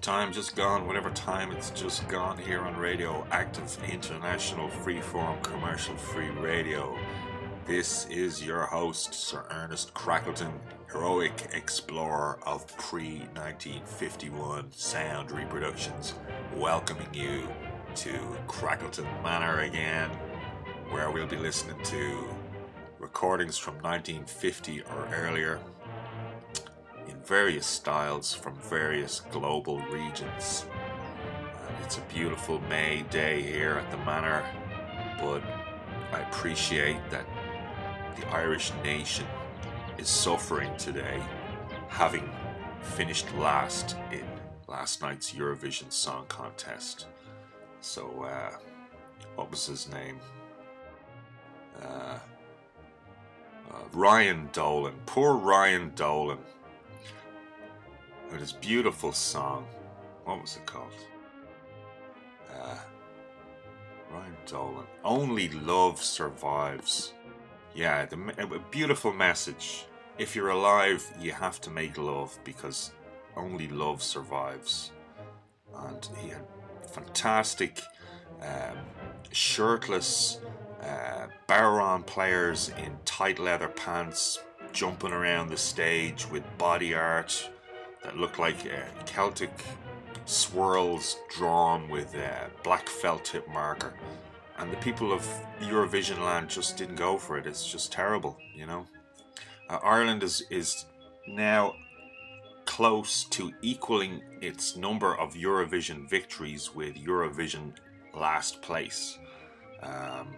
time just gone, whatever time it's just gone here on Radioactive International Freeform Commercial Free Radio. This is your host, Sir Ernest Crackleton, heroic explorer of pre 1951 sound reproductions, welcoming you to Crackleton Manor again, where we'll be listening to recordings from 1950 or earlier in various styles from various global regions. And it's a beautiful May day here at the Manor, but I appreciate that the Irish nation is suffering today, having finished last in last night's Eurovision Song Contest. So, uh, what was his name? Uh, uh, Ryan Dolan. Poor Ryan Dolan with his beautiful song. What was it called? Uh, Ryan Dolan. Only love survives. Yeah, the, a beautiful message. If you're alive, you have to make love because only love survives. And he had fantastic um, shirtless uh, bodhrán players in tight leather pants jumping around the stage with body art that looked like uh, Celtic swirls drawn with uh, black felt tip marker. And the people of Eurovision land just didn't go for it. It's just terrible, you know. Uh, Ireland is is now close to equaling its number of Eurovision victories with Eurovision last place. Um,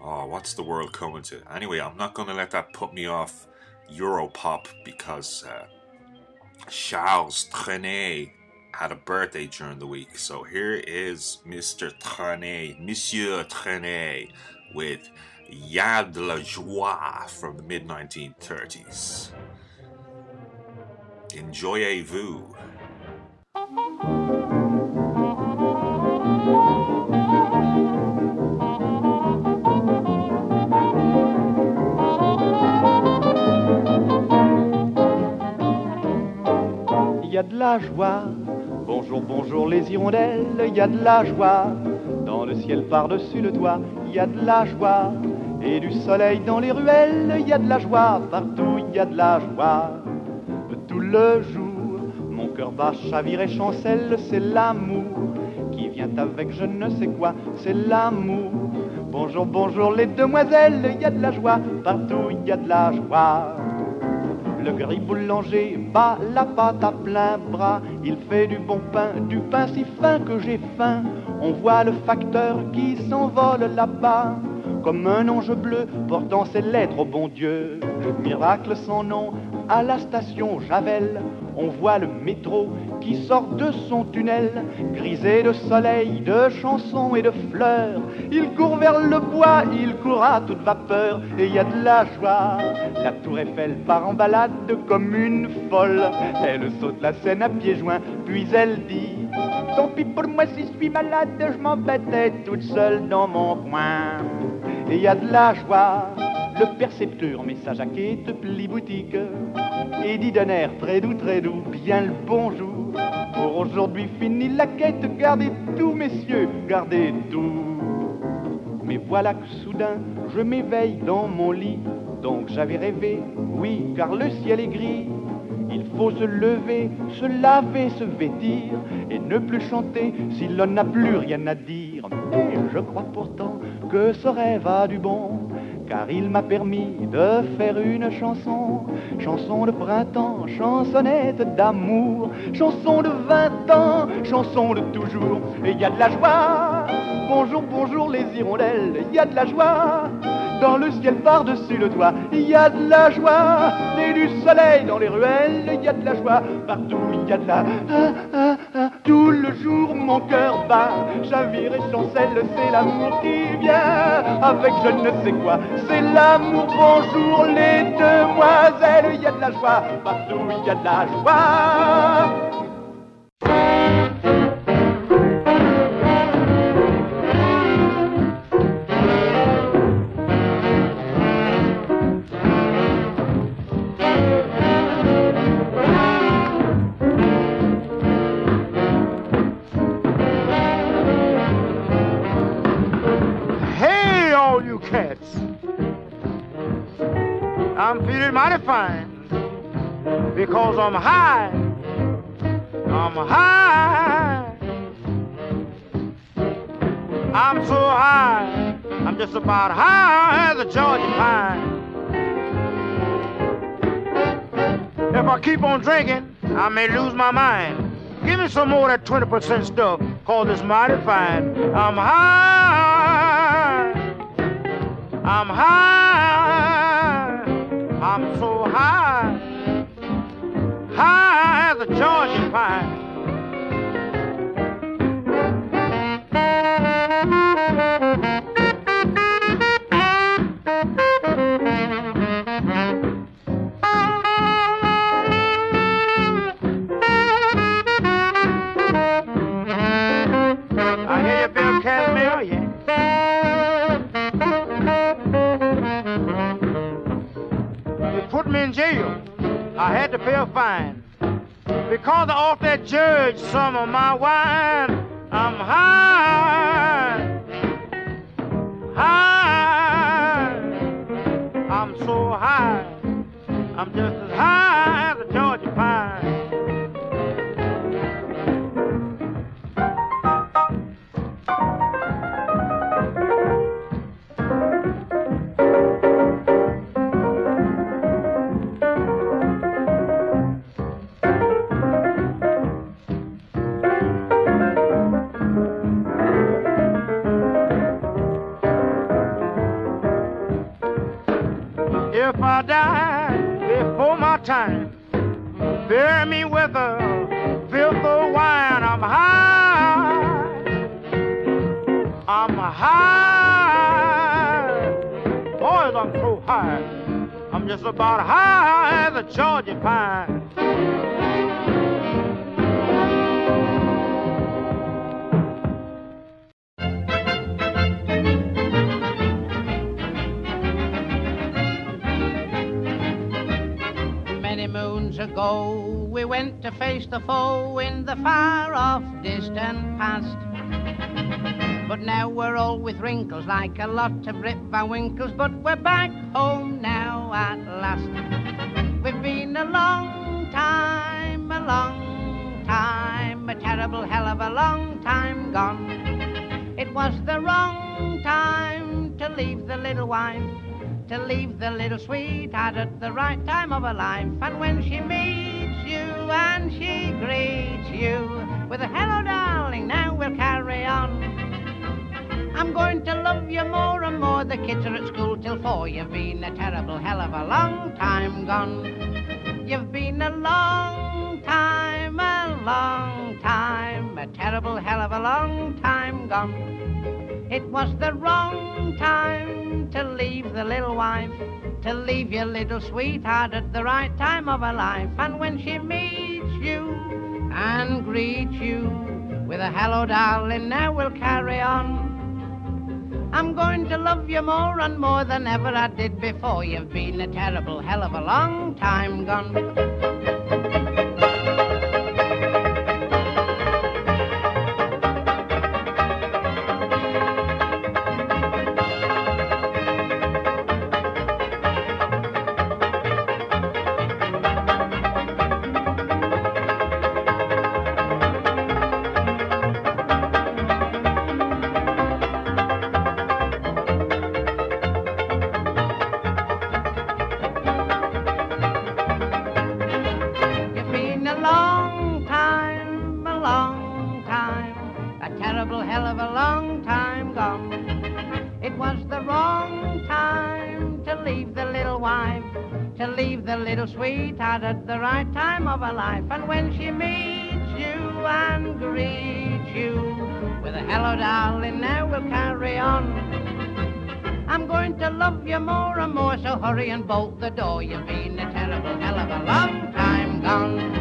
oh, what's the world coming to? Anyway, I'm not going to let that put me off Europop because uh, Charles Trenet had a birthday during the week. So here is Mr. Trenet, Monsieur Trenet, with Y'a de la Joie from the mid 1930s. Enjoyez-vous. y a de la joie. Bonjour, bonjour les hirondelles, il y a de la joie. Dans le ciel par-dessus le toit, il y a de la joie. Et du soleil dans les ruelles, il y a de la joie. Partout, il y a de la joie. Tout le jour, mon cœur bat, chavire et chancelle, c'est l'amour qui vient avec je ne sais quoi, c'est l'amour. Bonjour, bonjour les demoiselles, il y a de la joie. Partout, il y a de la joie. Le gris boulanger bat la pâte à plein bras. Il fait du bon pain, du pain si fin que j'ai faim. On voit le facteur qui s'envole là-bas. Comme un ange bleu portant ses lettres au bon Dieu. Miracle sans nom à la station Javel. On voit le métro qui sort de son tunnel, grisé de soleil, de chansons et de fleurs. Il court vers le bois, il court à toute vapeur, et il y a de la joie. La tour Eiffel part en balade comme une folle. Elle saute la scène à pieds joints, puis elle dit Tant pis pour moi si je suis malade, je m'embêtais toute seule dans mon coin. Et il y a de la joie. Le percepteur message à quête pli boutique et dit d'un air très doux, très doux, bien le bonjour. Pour aujourd'hui fini la quête, gardez tout, messieurs, gardez tout. Mais voilà que soudain, je m'éveille dans mon lit. Donc j'avais rêvé, oui, car le ciel est gris. Il faut se lever, se laver, se vêtir et ne plus chanter si l'on n'a plus rien à dire. Et je crois pourtant que ce rêve a du bon car il m'a permis de faire une chanson, chanson de printemps, chansonnette d'amour, chanson de vingt ans, chanson de toujours, et il y a de la joie. Bonjour, bonjour les hirondelles, il y a de la joie. Dans le ciel par-dessus le toit, il y a de la joie. Et du soleil dans les ruelles, il y a de la joie. Partout, il y a de la... Ah, ah, ah. Tout le jour, mon cœur bat. Chavire et chancelle, c'est l'amour qui vient. Avec je ne sais quoi, c'est l'amour. Bonjour les demoiselles, il y a de la joie. Partout, il y a de la joie. I'm feeling mighty fine because I'm high. I'm high. I'm so high. I'm just about high as a Georgia pine. If I keep on drinking, I may lose my mind. Give me some more of that 20% stuff called this mighty fine. I'm high. I'm high. So high. High as a Georgia pine. In jail. I had to pay a fine. Because off that judge some of my wine. I'm high. High. I'm so high. I'm just as high as a Georgia pine. About high as a Georgia pine. Many moons ago, we went to face the foe in the far off distant past. But now we're all with wrinkles like a lot of Rip Van Winkles, but we're back home now at last. We've been a long time, a long time, a terrible hell of a long time gone. It was the wrong time to leave the little wife to leave the little sweetheart at the right time of her life. And when she meets you and she greets you with a hello, darling, now we'll carry on. I'm going to love you more and more. The kids are at school till four. You've been a terrible hell of a long time gone. You've been a long time, a long time, a terrible hell of a long time gone. It was the wrong time to leave the little wife, to leave your little sweetheart at the right time of her life. And when she meets you and greet you with a hello, darling, now we'll carry on. I'm going to love you more and more than ever I did before. You've been a terrible hell of a long time gone. Life. And when she meets you and greets you with a hello, darling, now we'll carry on. I'm going to love you more and more, so hurry and bolt the door. You've been a terrible hell of a long time gone.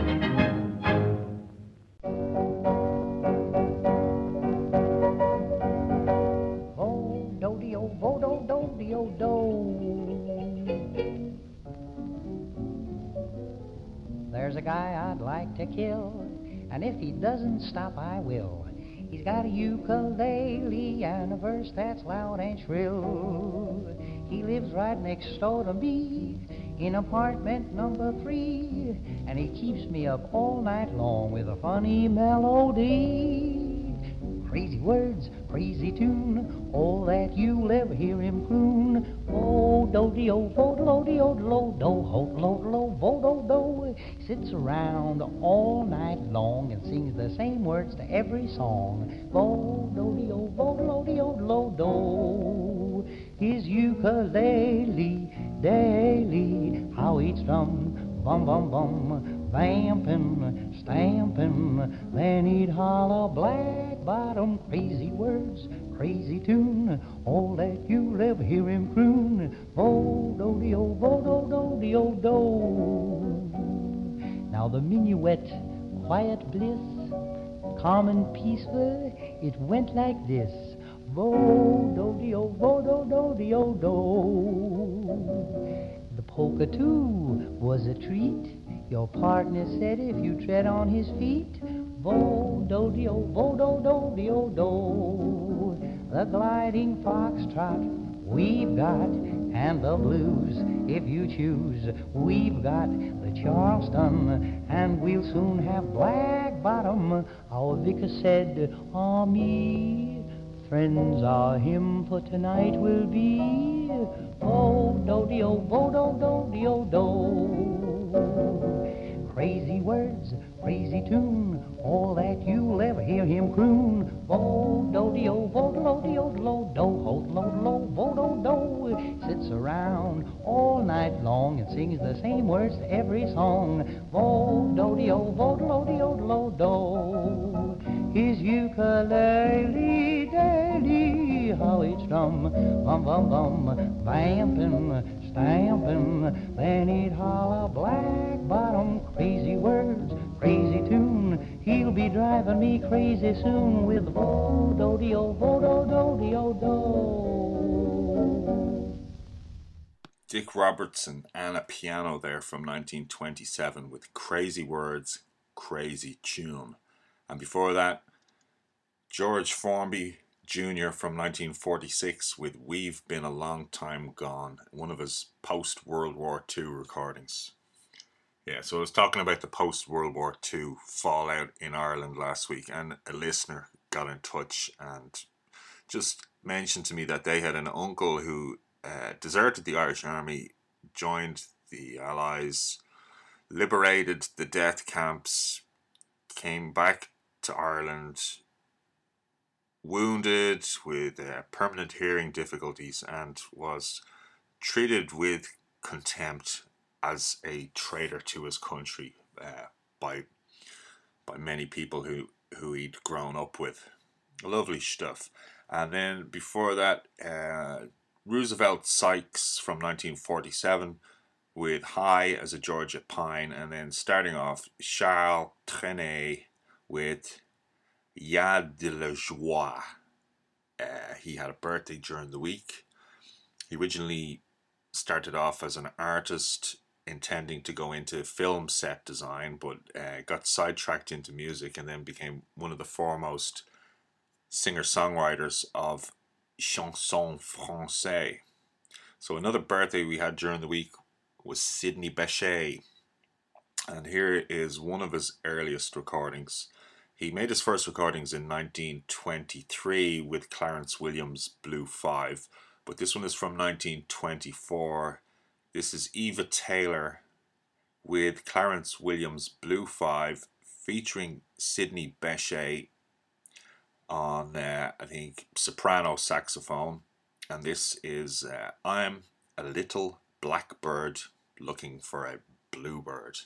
To kill, and if he doesn't stop, I will. He's got a ukulele and a verse that's loud and shrill. He lives right next door to me in apartment number three, and he keeps me up all night long with a funny melody. Crazy words, crazy tune, all that you'll ever hear him croon. Oh, do de oh, do do de oh, do do ho do do vo do do. He sits around all night long and sings the same words to every song. Vo do de oh, vo do de oh, do do. His ukulele daily, how each drum, bum bum bum, vamping, stamping, then he'd holler black bottom, crazy words, crazy tune, all that you'll ever hear him croon. Vo do de oh, vo do do de oh do. Now the minuet, quiet bliss, calm and peaceful, it went like this. Vo do de oh, vo do do de oh do. The polka too was a treat. Your partner said if you tread on his feet, vo do de oh, vo do do de oh do. The gliding foxtrot we've got, and the blues if you choose. We've got the Charleston, and we'll soon have black bottom. Our vicar said, ah me, friends, our hymn for tonight will be. Oh, do de oh, do do oh do. Crazy words, crazy tune, all that you'll ever hear him croon. Vo do de vo do de oh do ho do do vo do do. Sits around all night long and sings the same words to every song. Vo do de vo do de oh do. His ukulele daily, how each drum, bum bum bum, vamping, stamping, then he'd holler black bottom, crazy words, crazy tune. He'll be driving me crazy soon with vo do de oh, vo do do de oh. Dick Robertson and a piano there from 1927 with Crazy Words, Crazy Tune. And before that, George Formby Jr. from 1946 with We've Been a Long Time Gone, one of his post World War II recordings. Yeah, so I was talking about the post World War II fallout in Ireland last week, and a listener got in touch and just mentioned to me that they had an uncle who uh, deserted the Irish Army, joined the Allies, liberated the death camps, came back to Ireland wounded with uh, permanent hearing difficulties and was treated with contempt as a traitor to his country uh, by by many people who who he'd grown up with. Lovely stuff. And then before that, uh, Roosevelt Sykes from 1947 with High as a Georgia Pine, and then starting off Charles Trenet with Y'a de la Joie. Uh, he had a birthday during the week. He originally started off as an artist intending to go into film set design, but uh, got sidetracked into music and then became one of the foremost singer songwriters of chanson français. So another birthday we had during the week was Sidney Bechet, and here is one of his earliest recordings. He made his first recordings in 1923 with Clarence Williams' Blue Five, but this one is from 1924. This is Eva Taylor with Clarence Williams' Blue Five featuring Sidney Bechet on, uh, I think, soprano saxophone. And this is uh, I'm a Little Blackbird Looking for a Bluebird.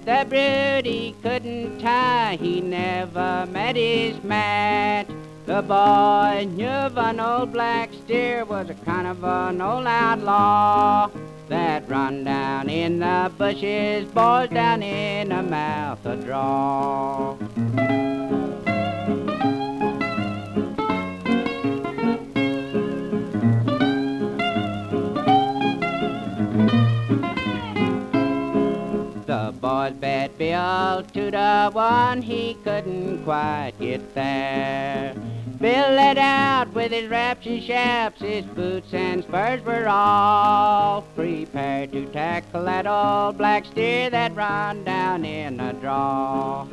He the brood he couldn't tie, he never met his match. The boy knew of an old black steer was a kind of an old outlaw that run down in the bushes, boys down in the mouth of draw. The one he couldn't quite get there. Bill let out with his raps and shaps, his boots and spurs were all prepared to tackle that old black steer that run down in the draw.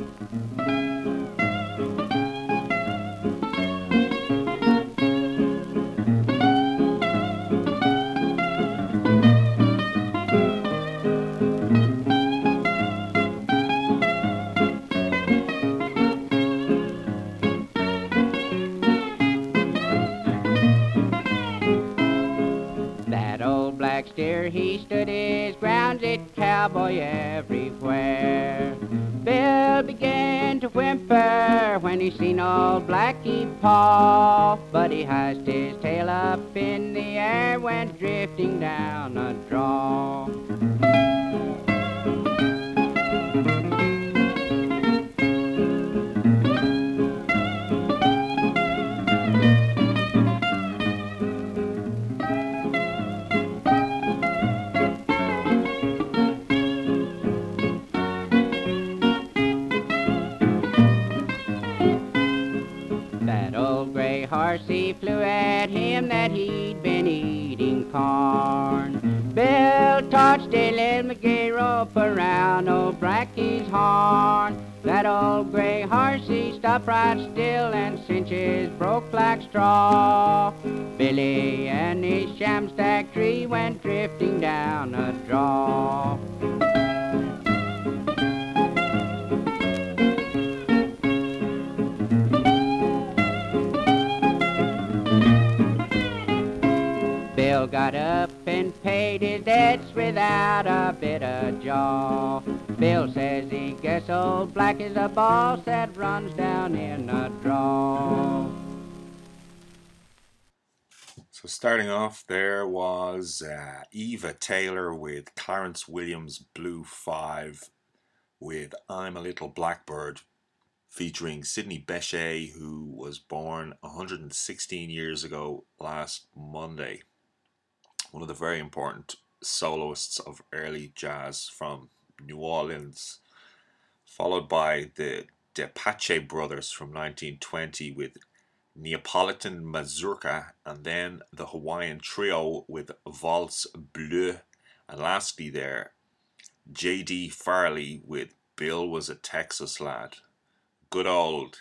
Cowboy everywhere. Bill began to whimper when he seen old Blackie paw, but he hiked his tail up in the air, went drifting down a draw. He'd been eating corn. Bill touched a little gay rope around old Brackie's horn. That old gray horse, he stopped right still and cinches broke like straw. Billy and his shamstack tree went drifting down a draw. Bill got up and paid his debts without a bit of jaw. Bill says he guess old Black is a boss that runs down in a draw. So starting off, there was uh, Eva Taylor with Clarence Williams Blue Five, with I'm a Little Blackbird, featuring Sidney Bechet, who was born 116 years ago last Monday. One of the very important soloists of early jazz from New Orleans, followed by the Depache brothers from 1920 with Neapolitan Mazurka, and then the Hawaiian Trio with Valse Bleu, and lastly there, J.D. Farley with Bill Was a Texas Lad. Good old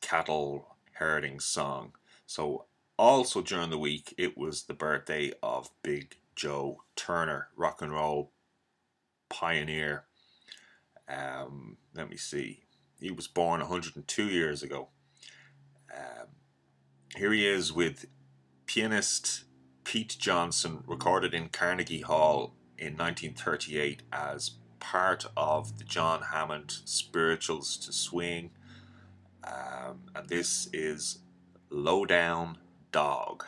cattle herding song. So, also during the week, it was the birthday of Big Joe Turner, rock and roll pioneer. Um, let me see. He was born 102 years ago. Um, here he is with pianist Pete Johnson, recorded in Carnegie Hall in 1938 as part of the John Hammond Spirituals to Swing. Um, and this is Low Down Dog.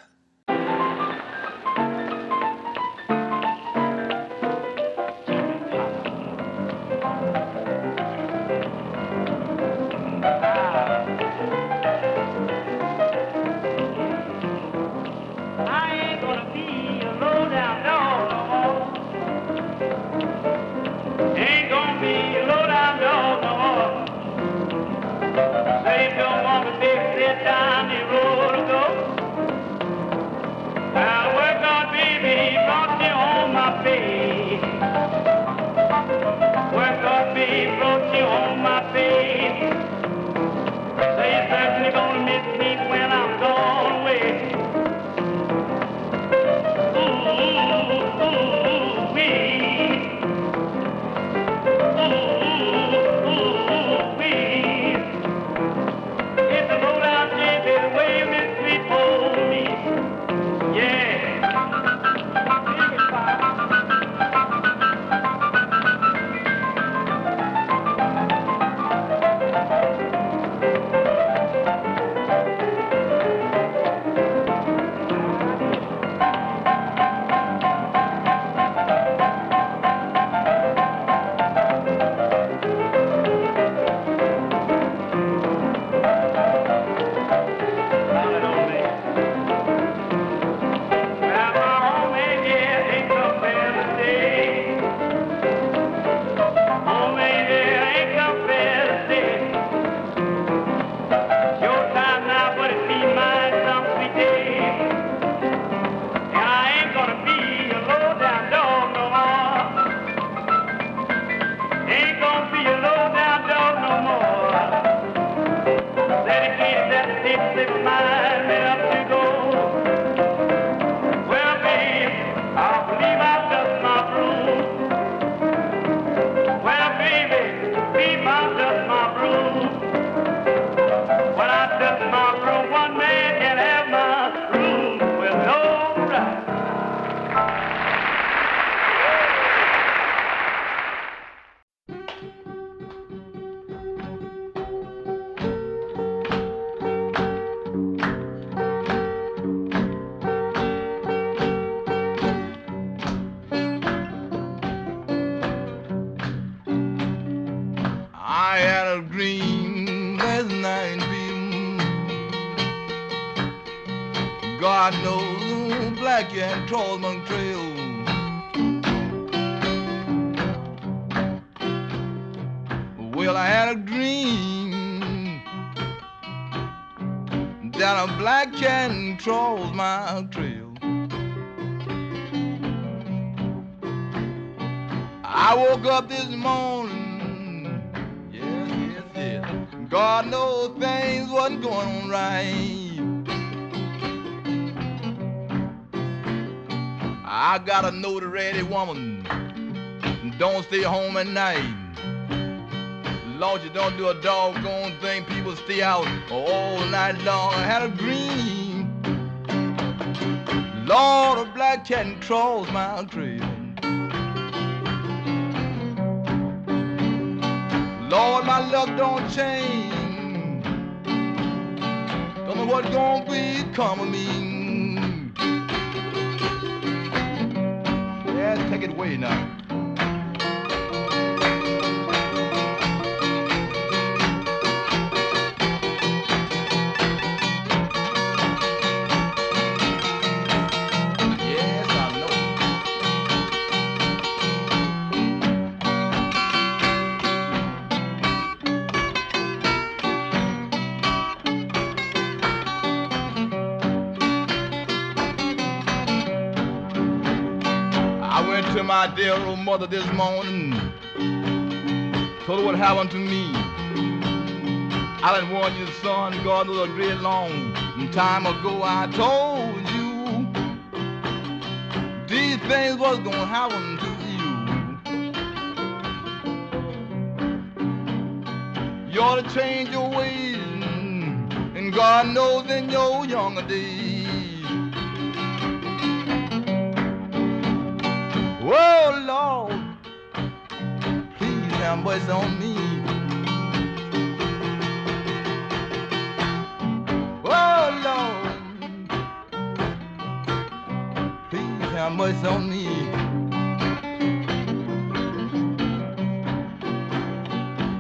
I got a notoriety woman, don't stay home at night. Lord, you don't do a doggone thing. People stay out all night long. I had a dream. Lord, a black cat crawls my trail. Lord, my luck don't change. Don't know what's gonna become of me. Take now. Mother this morning, told her what happened to me. I didn't warn you, son, God knows a great long time ago I told you these things was gonna happen to you. You ought to change your ways, and God knows in your younger days. Have mercy on me. Oh, Lord, please have mercy on me.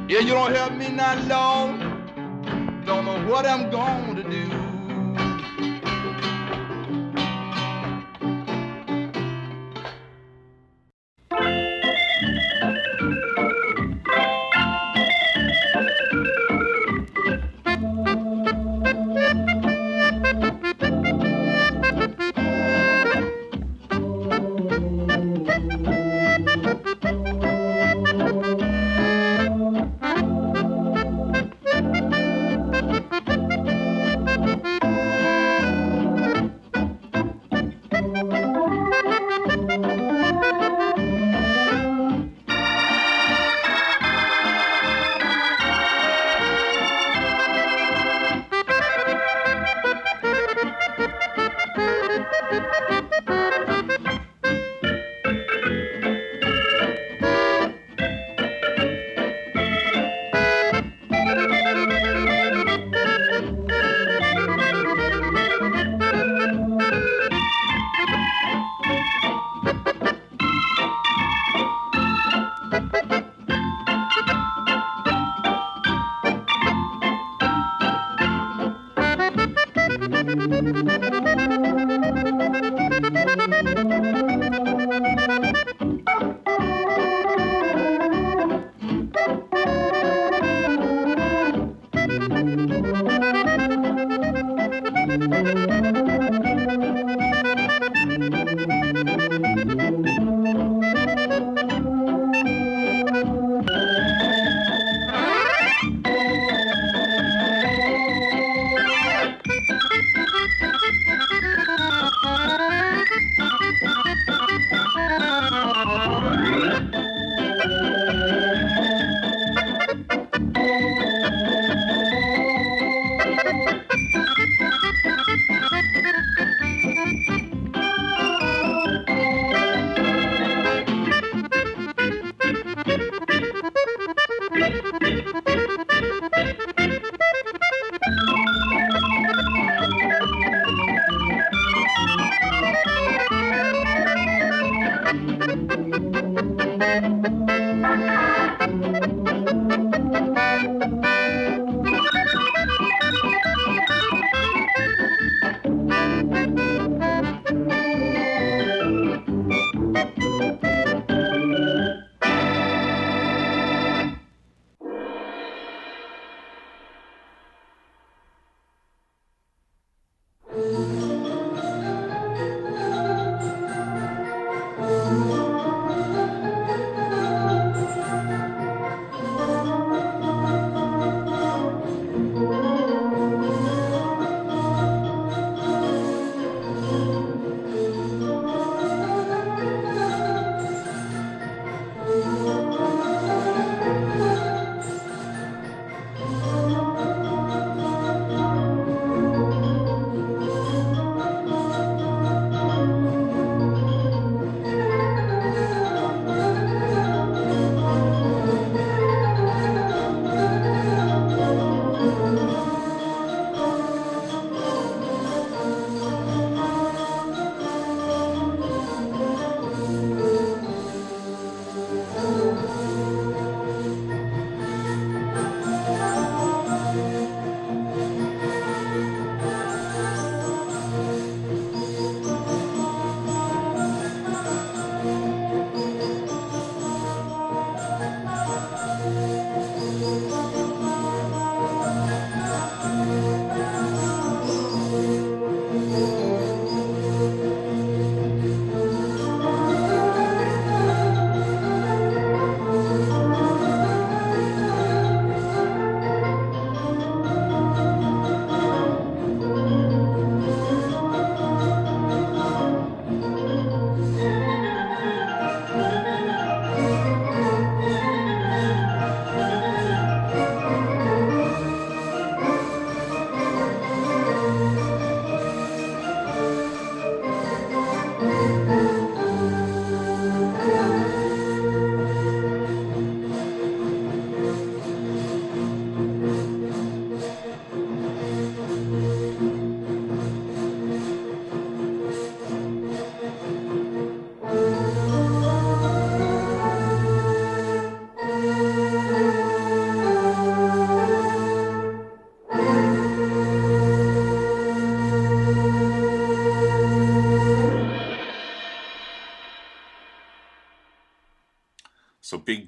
If you don't help me now, Lord, don't know what I'm going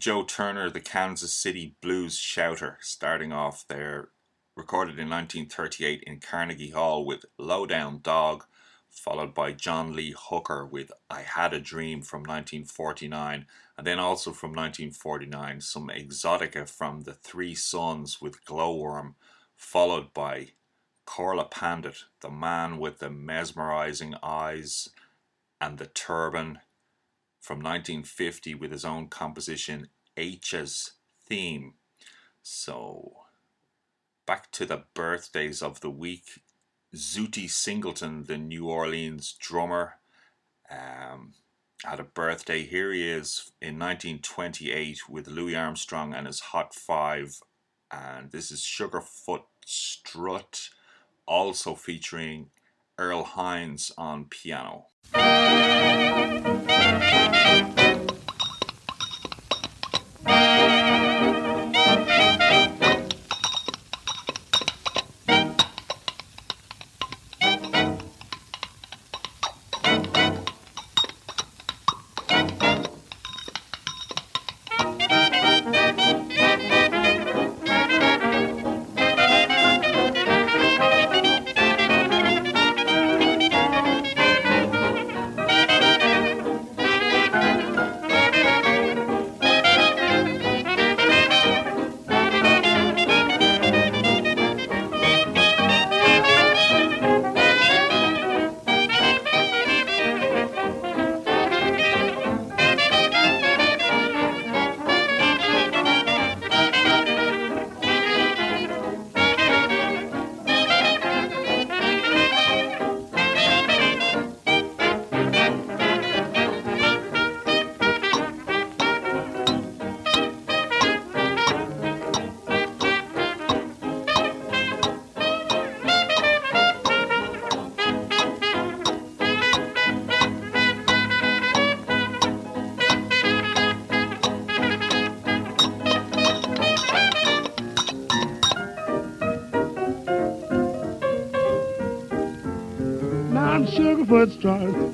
Joe Turner, the Kansas City blues shouter, starting off there, recorded in 1938 in Carnegie Hall with Lowdown Dog, followed by John Lee Hooker with I Had a Dream from 1949, and then also from 1949 some exotica from the Three Suns with Glowworm, followed by Korla Pandit, the man with the mesmerizing eyes and the turban from 1950 with his own composition H's Theme. So, back to the birthdays of the week. Zutty Singleton, the New Orleans drummer, um, had a birthday. Here he is in 1928 with Louis Armstrong and his Hot Five, and this is Sugarfoot Strut, also featuring Earl Hines on piano.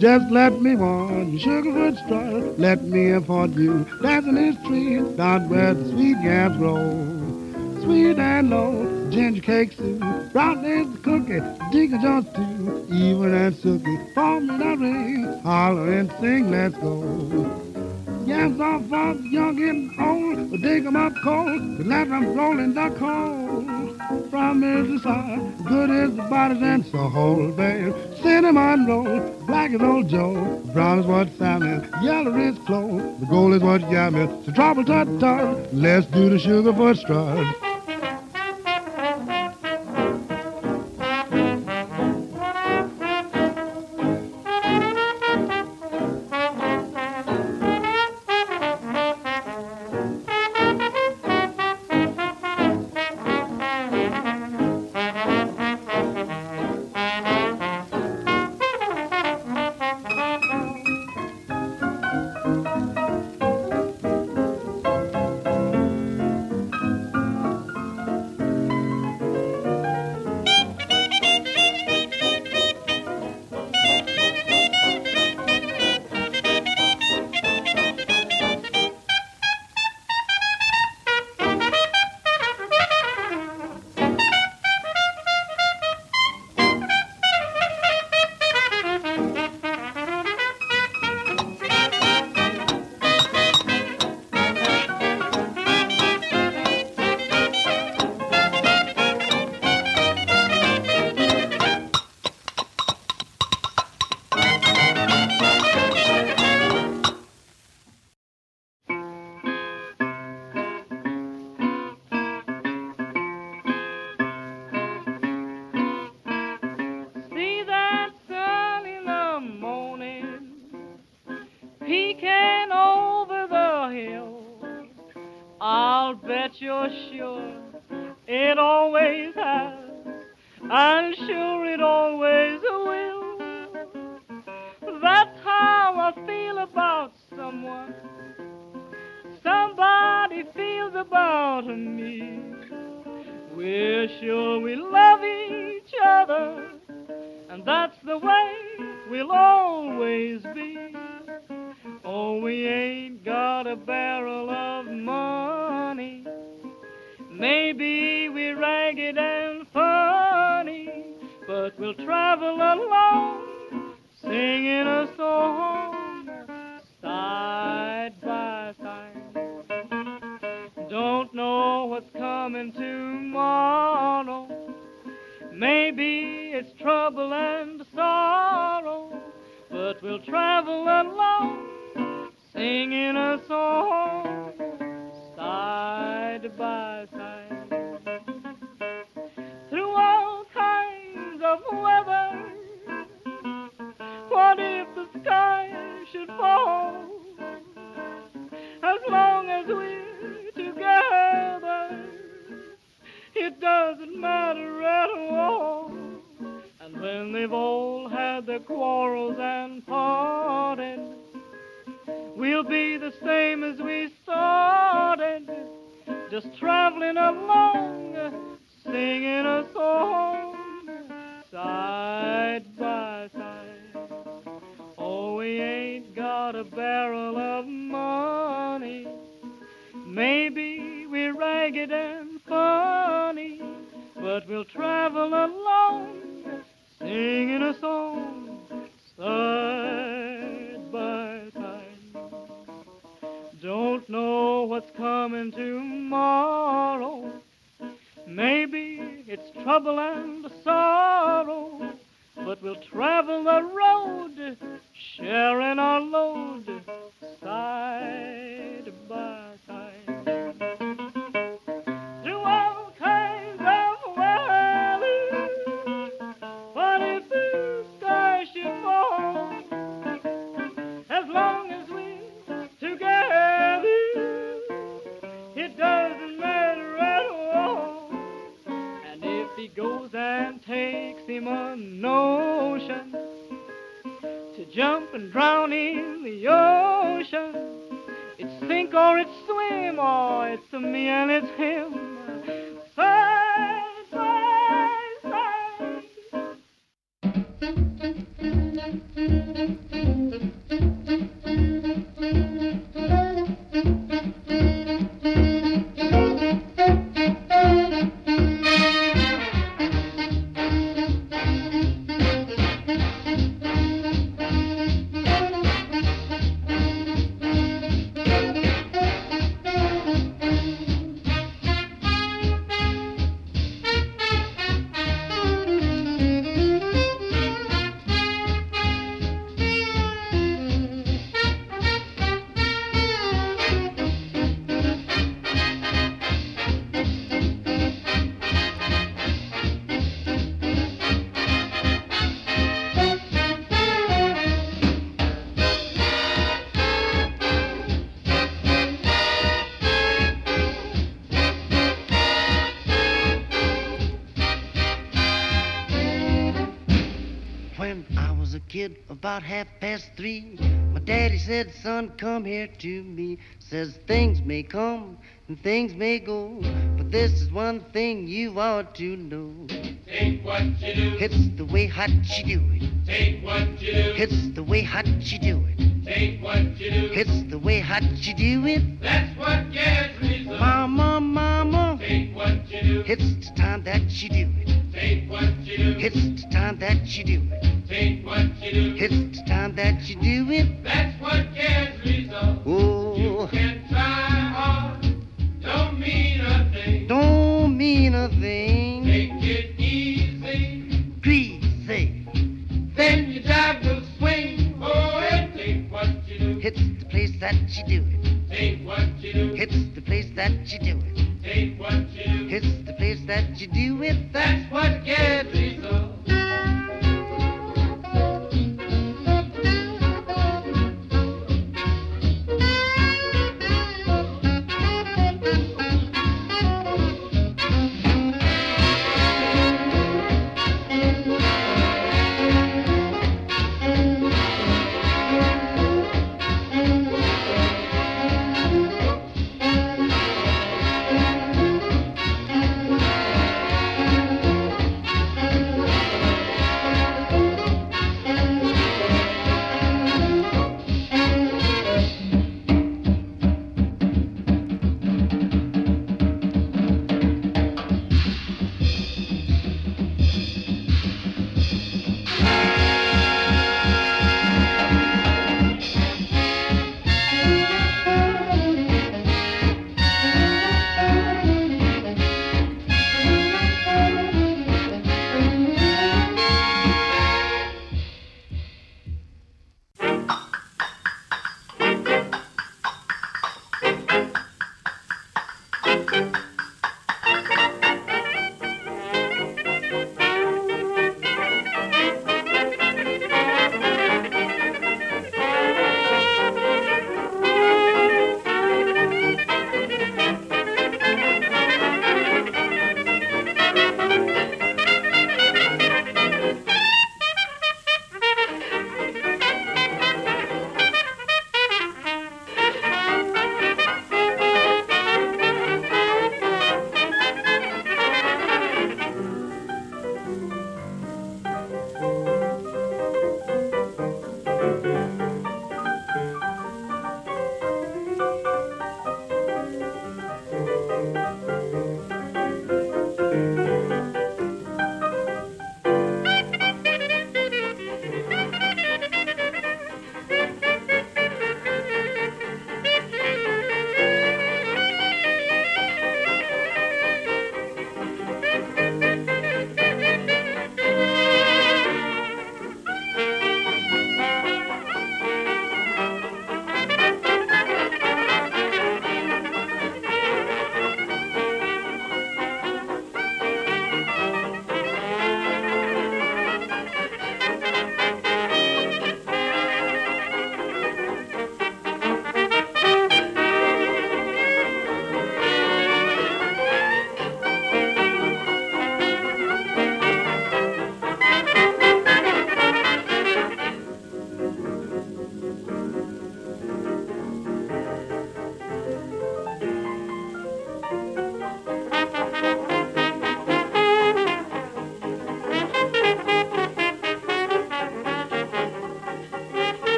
Just let me warn you. Sugarfoot Strut, let me afford you. In the street, down where the sweet yams grow. Sweet and low, ginger cake soup, brown is the cookie, Digger Jones too, even and Sookie. Form me that ring, holler and sing, let's go. Yams are for the young and old, but dig 'em up cold, but let roll in the cold. From Mississippi, good as the bodies and so yellow is Chloe, the goal is what Yam is. So trouble tut tut, let's do the sugar for strut. Come here to me. Says things may come and things may go, but this is one thing you ought to know. Take what you do, It's the way hot you do it. take what you do, It's the way hot you do it. take what you do. It's the way hot you do it. That's what gets me. Mama, mama, Take what you do, it's the time that you do it. Take what you do, It's the time that you do it. take what you do. It's the time that you do it. That's what gets so. Oh, Can try hard, don't mean a thing. don't mean a thing. Take it easy, Greasy. then your job will swing. Oh, and take what you do, It's the place that you do it. take what you do, It's the place that you do it. What you. It's the place that you do it. That's what gets me so.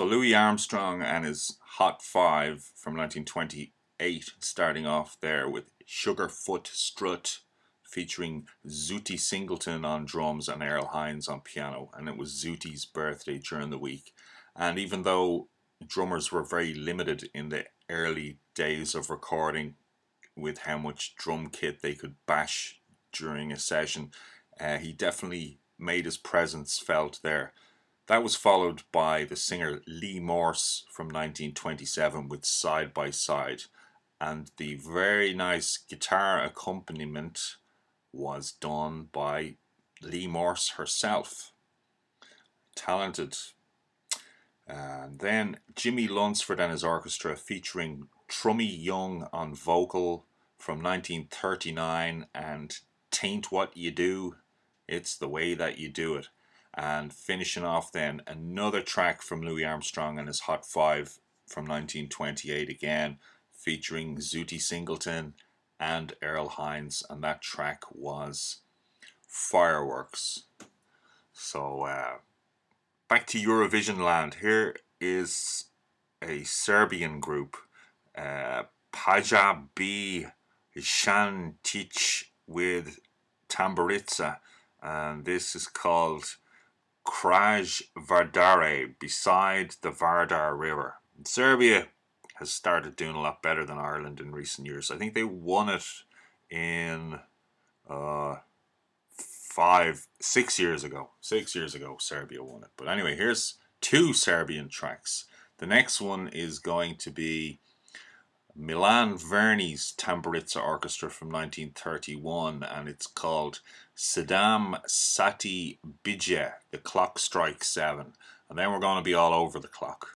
So Louis Armstrong and his Hot Five from 1928, starting off there with Sugarfoot Strut, featuring Zutty Singleton on drums and Earl Hines on piano, and it was Zutty's birthday during the week. And even though drummers were very limited in the early days of recording with how much drum kit they could bash during a session, uh, he definitely made his presence felt there. That was followed by the singer Lee Morse from 1927 with Side by Side, and the very nice guitar accompaniment was done by Lee Morse herself. Talented. And then Jimmie Lunceford and his orchestra featuring Trummy Young on vocal from 1939 and Taint What You Do, It's the Way That You Do It. And finishing off then another track from Louis Armstrong and his Hot Five from 1928 again, featuring Zutty Singleton and Earl Hines, and that track was Fireworks. So, uh, back to Eurovision land. Here is a Serbian group, uh, Paja B Shantic with Tamburica, and this is called Kraj Vardare, beside the Vardar River. Serbia has started doing a lot better than Ireland in recent years. I think they won it in uh, five, six years ago. Six years ago, Serbia won it. But anyway, here's two Serbian tracks. The next one is going to be Milan Verni's Tamburica Orchestra from 1931, and it's called Saddam Sati Bidje, The Clock Strikes Seven. And then we're going to be all over the clock.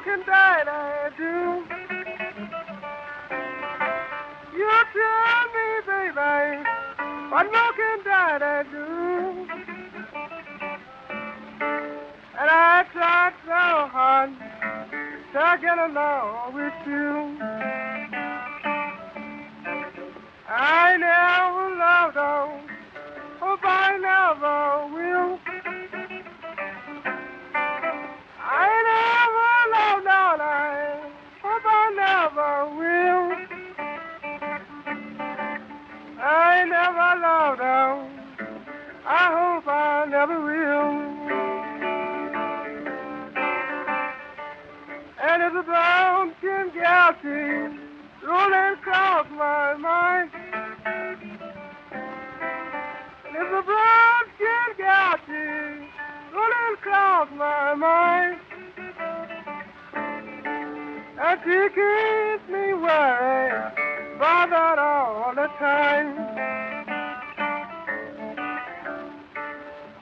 More can Daddy do? You tell me, baby, what more can Daddy do? And I tried so hard to get along with you. She keeps me worried that all the time.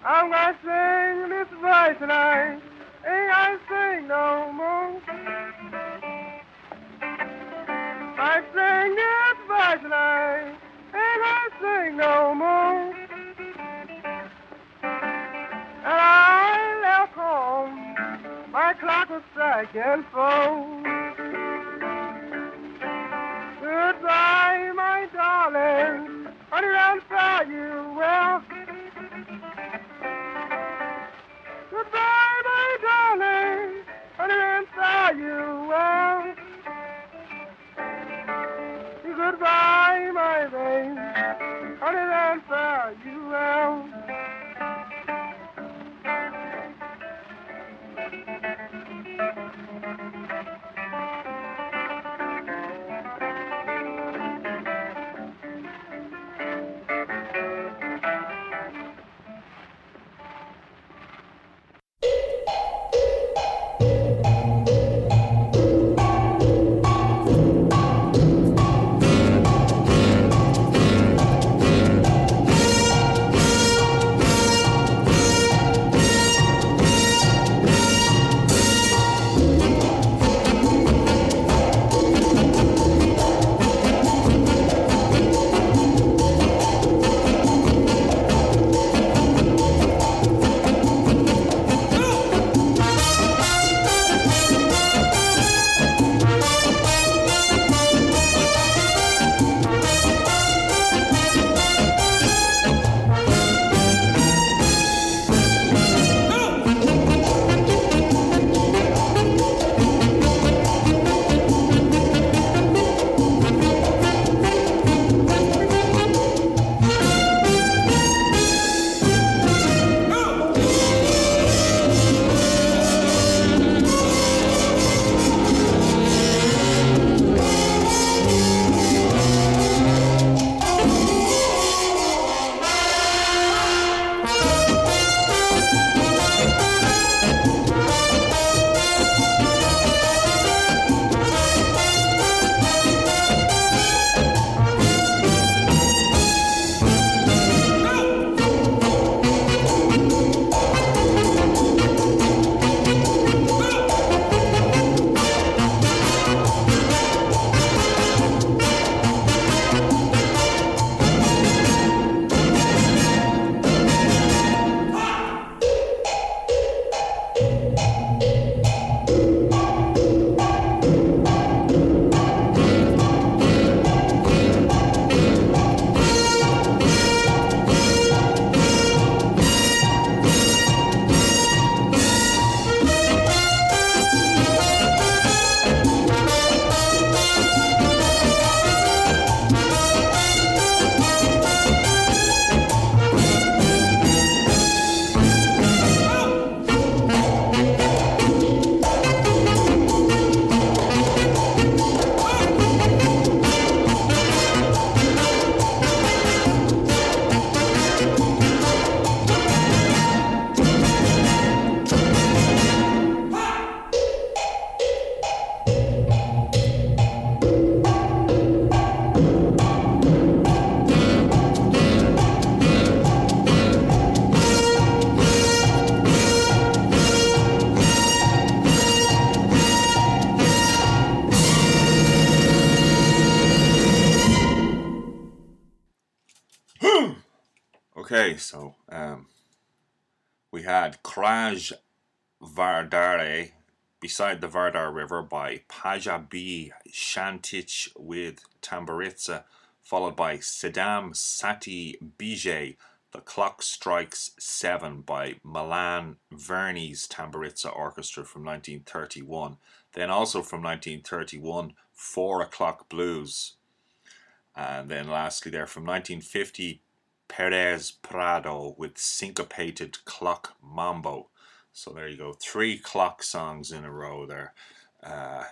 I'm gonna sing this verse tonight, ain't I sing no more. I sing this verse tonight, ain't I sing no more. And I left home, my clock was striking four. Vardare beside the Vardar River by Paja B. Shantich with Tamburitsa, followed by Saddam Sati Bijay, The Clock Strikes Seven by Milan Verni's Tamburitsa Orchestra from 1931. Then also from 1931, Four O'Clock Blues. And then lastly there from 1950, Perez Prado with Syncopated Clock Mambo. So there you go, three clock songs in a row there. Uh,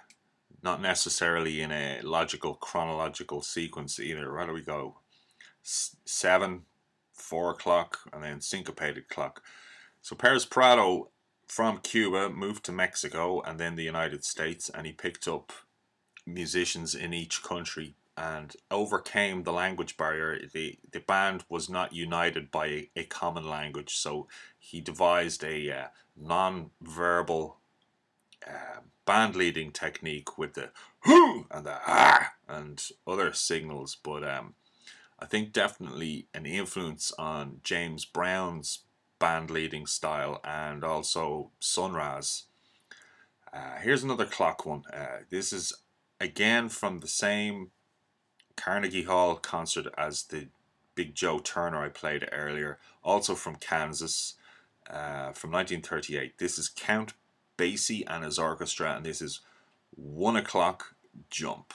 not necessarily in a logical chronological sequence either. Where do we go? S- seven, four o'clock, and then syncopated clock. So Perez Prado from Cuba moved to Mexico and then the United States, and he picked up musicians in each country and overcame the language barrier. The the band was not united by a, common language, so he devised a uh, non-verbal uh, band leading technique with the whoo and the ah and other signals. But um, I think definitely an influence on James Brown's band leading style and also Sun Ra. Uh, here's another clock one. Uh, this is again from the same Carnegie Hall concert as the Big Joe Turner I played earlier, also from Kansas, uh, from 1938. This is Count Basie and his orchestra, and this is One O'Clock Jump.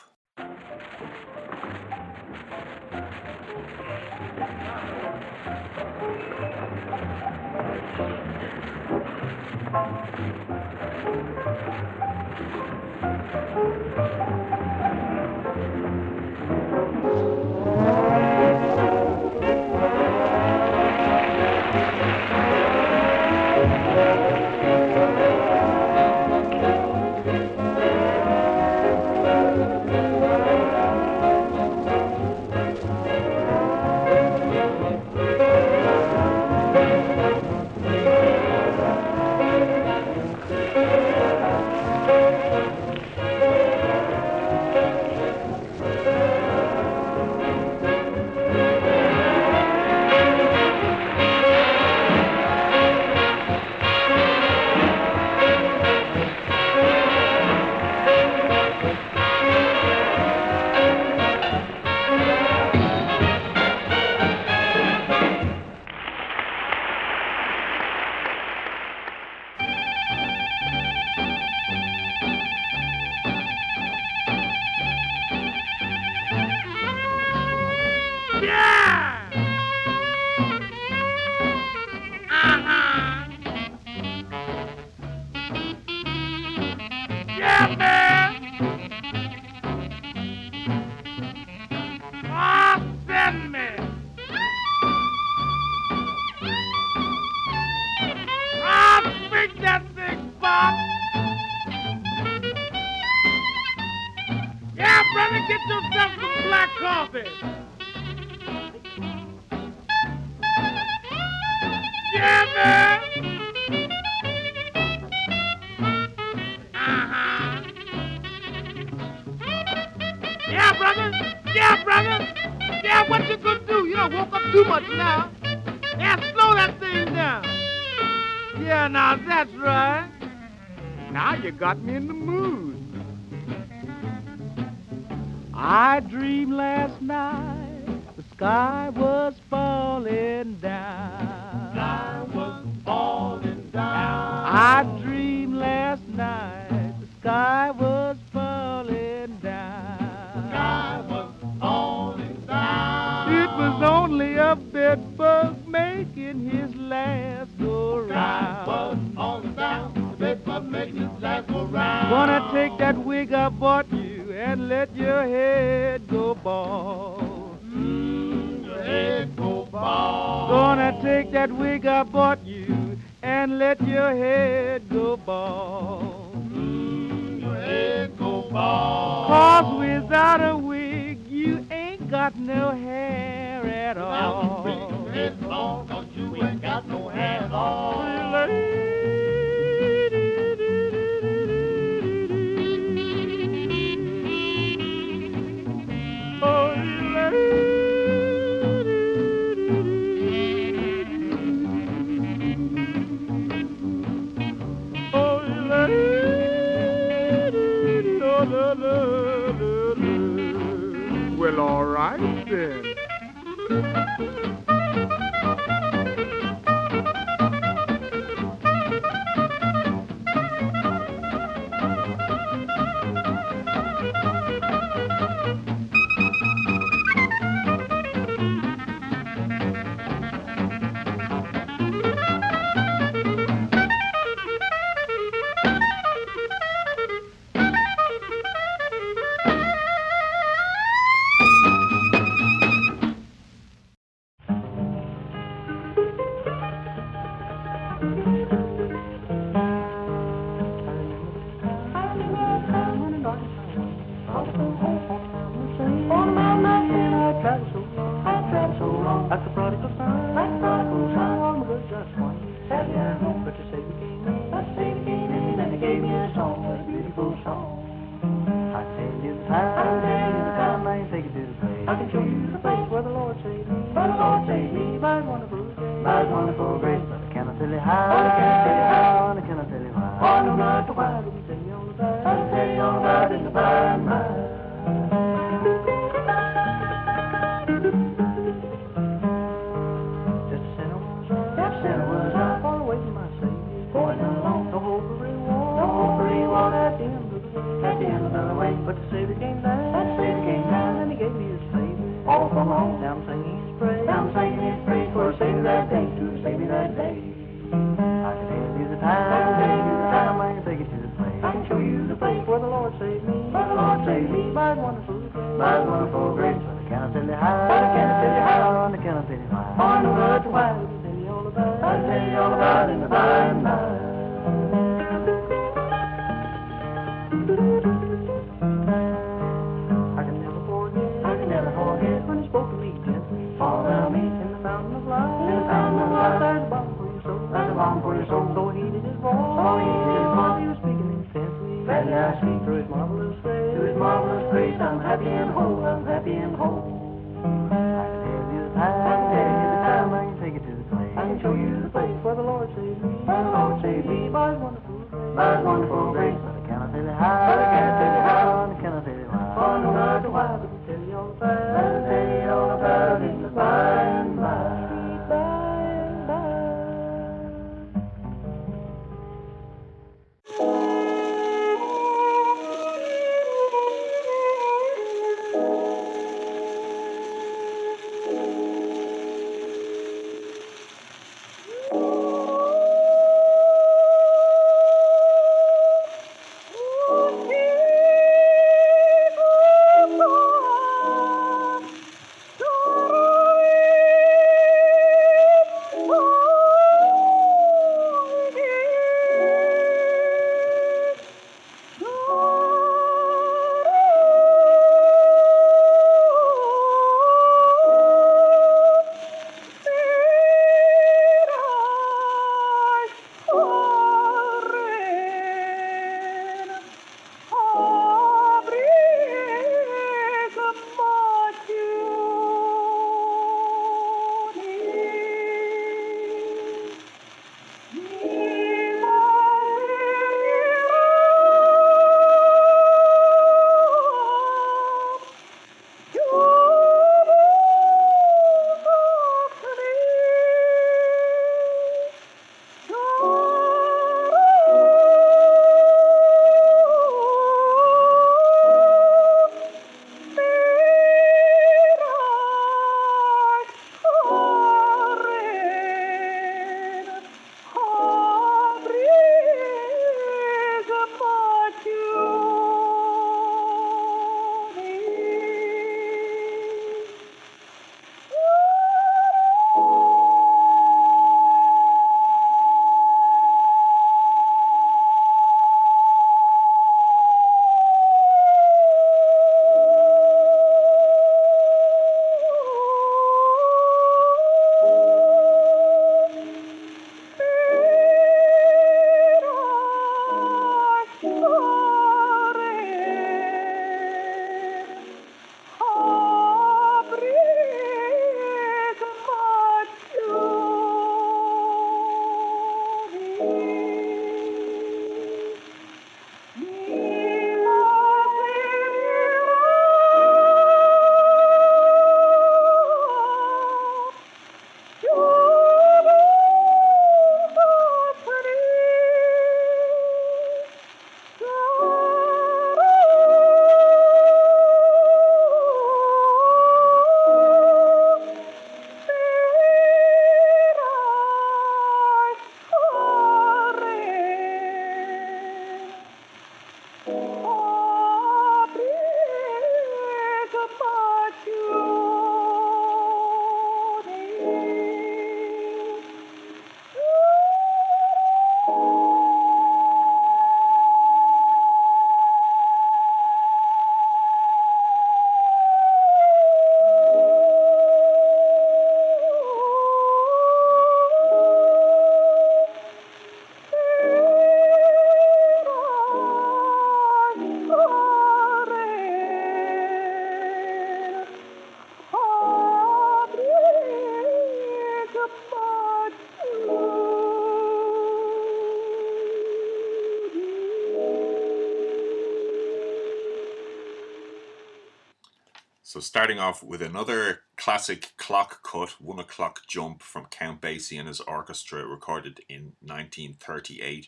Starting off with another classic clock cut, one o'clock jump from Count Basie and his orchestra, recorded in 1938,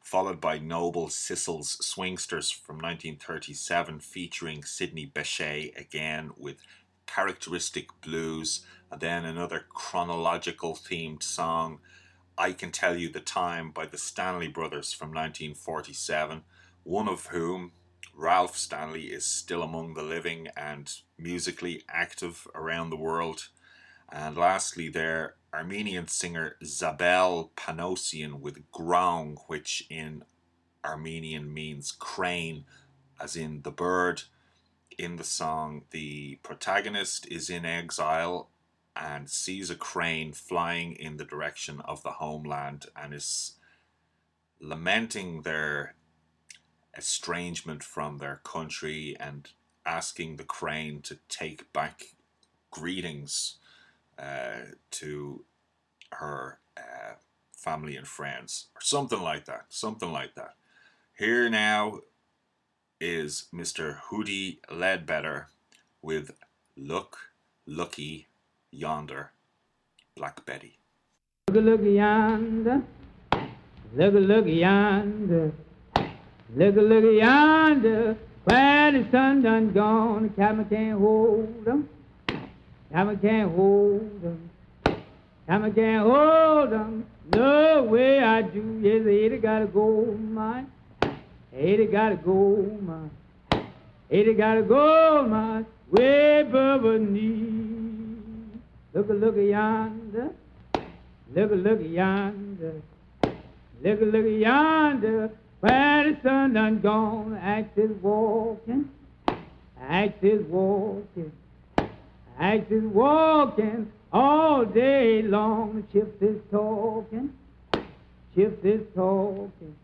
followed by Noble Sissle's Swingsters from 1937, featuring Sidney Bechet again with characteristic blues, and then another chronological themed song, I Can Tell You the Time by the Stanley Brothers from 1947, one of whom, Ralph Stanley is still among the living and musically active around the world. And lastly, there, Armenian singer Zabel Panosian with Groung, which in Armenian means crane, as in the bird. In the song, the protagonist is in exile and sees a crane flying in the direction of the homeland and is lamenting their estrangement from their country and asking the crane to take back greetings uh, to her uh, family and friends, or something like that. Something like that. Here now is Mr. Huddie Ledbetter with Look, Looky, Yonder, Black Betty. Look, look yonder. Look, look yonder. Look, look yonder. Where the sun done gone, the cabin can't hold 'em. Cabin can't hold 'em. Cabin can't hold 'em. No way I do. Yes, Ada got a gold mine. Ada got a gold mine. Ada got a gold mine. Way above her knee. Look, look yonder. Look, look yonder. Look, look yonder. Where the sun done gone, axe is walking, axe is walking, axe is walking all day long. Chips is talking, chips is talking,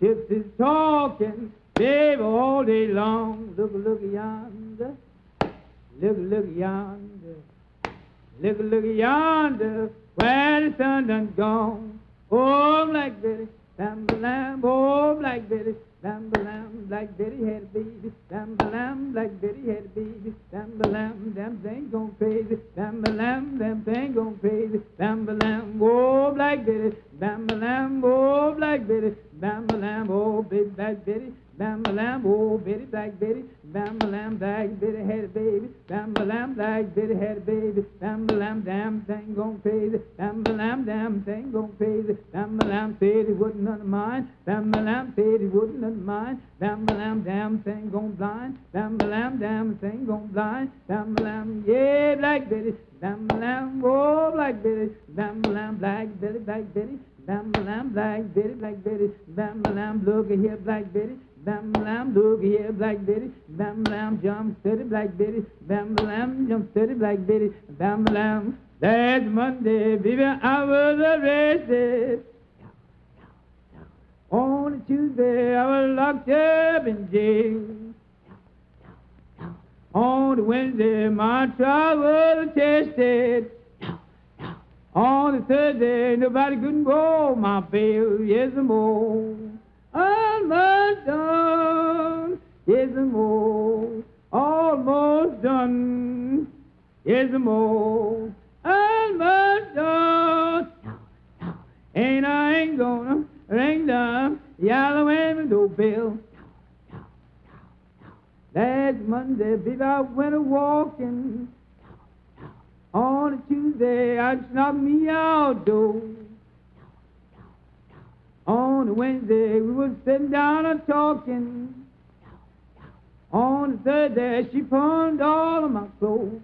chips is talking, baby, all day long. Look, look yonder, look, look yonder, look, look yonder, where the sun done gone. Oh, Black Betty. Lamb, lamb, oh, Black Betty. Lamb, lamb, Black Betty had a baby. Lamb, lamb, Black Betty had a baby. Lamb, lamb, them things gone crazy. Lamb, lamb, them things gone crazy. Lamb, lamb, oh, Black Betty. Lamb, lamb, oh, Black Betty. Lamb, lamb, oh, big Black Betty. Bam lamb, oh Betty, Black Betty, Bam lamb, Black Betty had a baby, Bam lamb, Black Betty had a baby, Bam lamb, damn thing gone crazy, Bam lamb, damn thing gone crazy, Bam lamb said he wouldn't none of mine, Bam lamb said he wouldn't none of mine, Bam lamb, damn thing gone blind, Bam lamb, damn thing gone blind, Bam lamb, yeah, Black Betty, Bam lamb, oh Black Betty, Bam lamb, Black Betty, Black Betty. Bam lamb, Black Betty, Black Betty, Bam lamb, look at here, Black Betty, Bam lamb, look here, Black Betty, Bam lamb, jump steady, Black Betty, Bam lamb, jump steady, Black Betty, Bam lamb. That's Monday, baby, I was arrested. On a Tuesday, I was locked up in jail. On the Wednesday, my trial was tested. On the Thursday, nobody couldn't go my bail. Yes, more. Almost done. Yes, more. Almost done. Yes, more. Almost done. And I ain't gonna ring the yellow window bell. Last Monday, baby, I went a walking. On a Tuesday, I snuck me outdoors. On a Wednesday, we was sitting down and talking. On a Thursday, she pawned all of my clothes.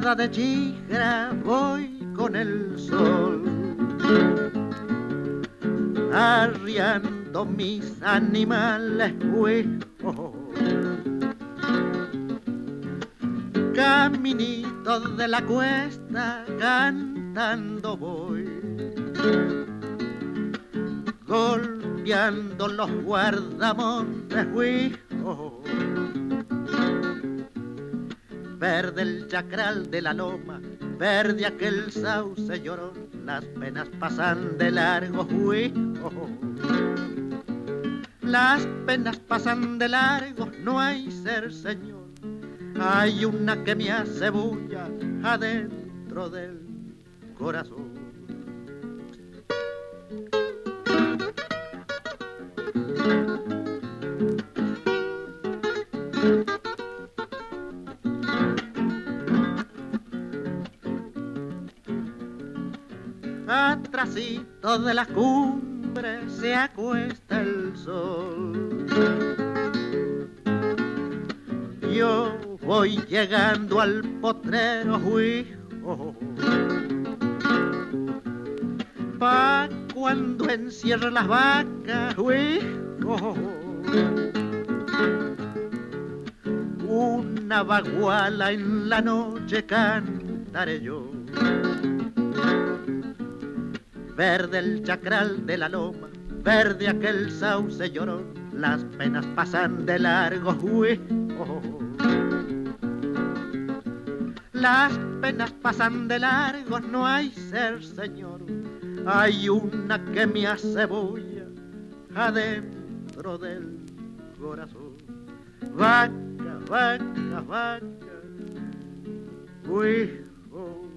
De Chigra voy con el sol, arriando mis animales, güey, oh. Caminito de la cuesta cantando voy, golpeando los guardamontes, güey, chacral de la loma, verde aquel sauce llorón, las penas pasan de largo, uy. Las penas pasan de largo, no hay ser señor. Hay una que me hace bulla adentro del corazón. De la cumbre se acuesta el sol. Yo voy llegando al potrero, hijo. Pa' cuando encierre las vacas, hijo. Una baguala en la noche cantaré yo. Verde el chacral de la loma, verde aquel sauce llorón, las penas pasan de largo, uy, oh. Las penas pasan de largo, no hay ser señor, hay una que me hace bulla adentro del corazón. Vaca, vaca, vaca, uy, oh, oh,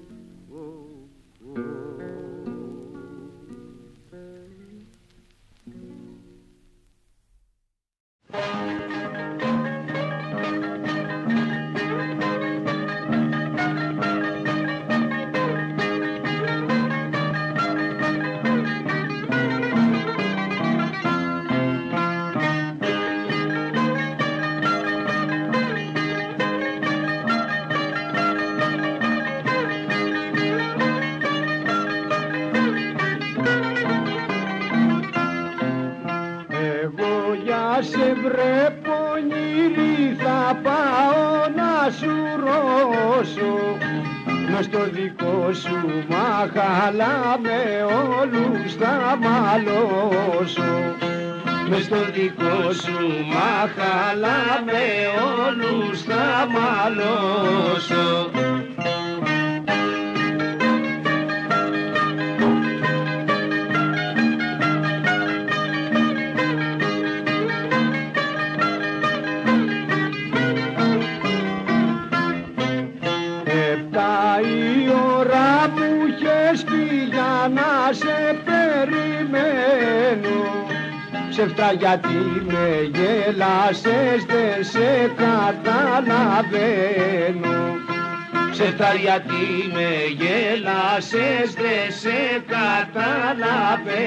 γιατί με γέλασες δεν σε καταλαβαίνω.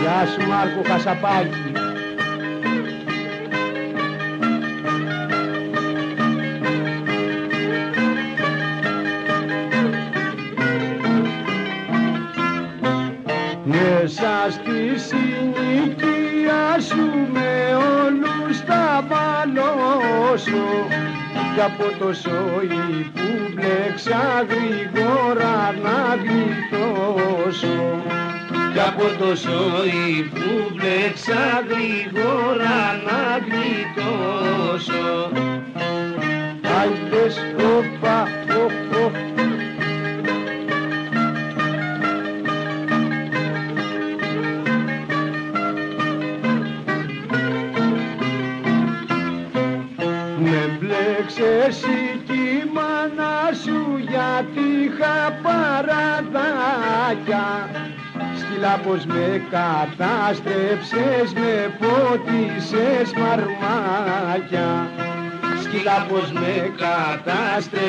Γεια σου Μάρκο Χασαπάκη ζωή που βλέψα γρήγορα. Πως με κατάστρεψες,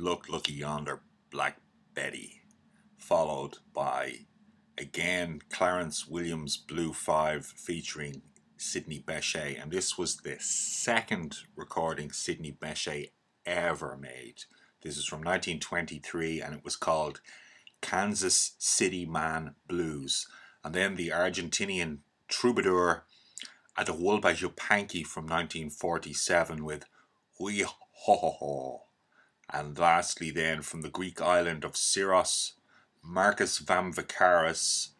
Look Looky Yonder Black Betty, followed by again Clarence Williams Blue 5 featuring Sidney Bechet, and this was the second recording Sidney Bechet ever made. This is from 1923 and it was called Kansas City Man Blues. And then the Argentinian troubadour Atahualpa Yupanqui from 1947 with Hui Ho Ho Ho. And lastly, then from the Greek island of Syros, Marcus Vamvakaris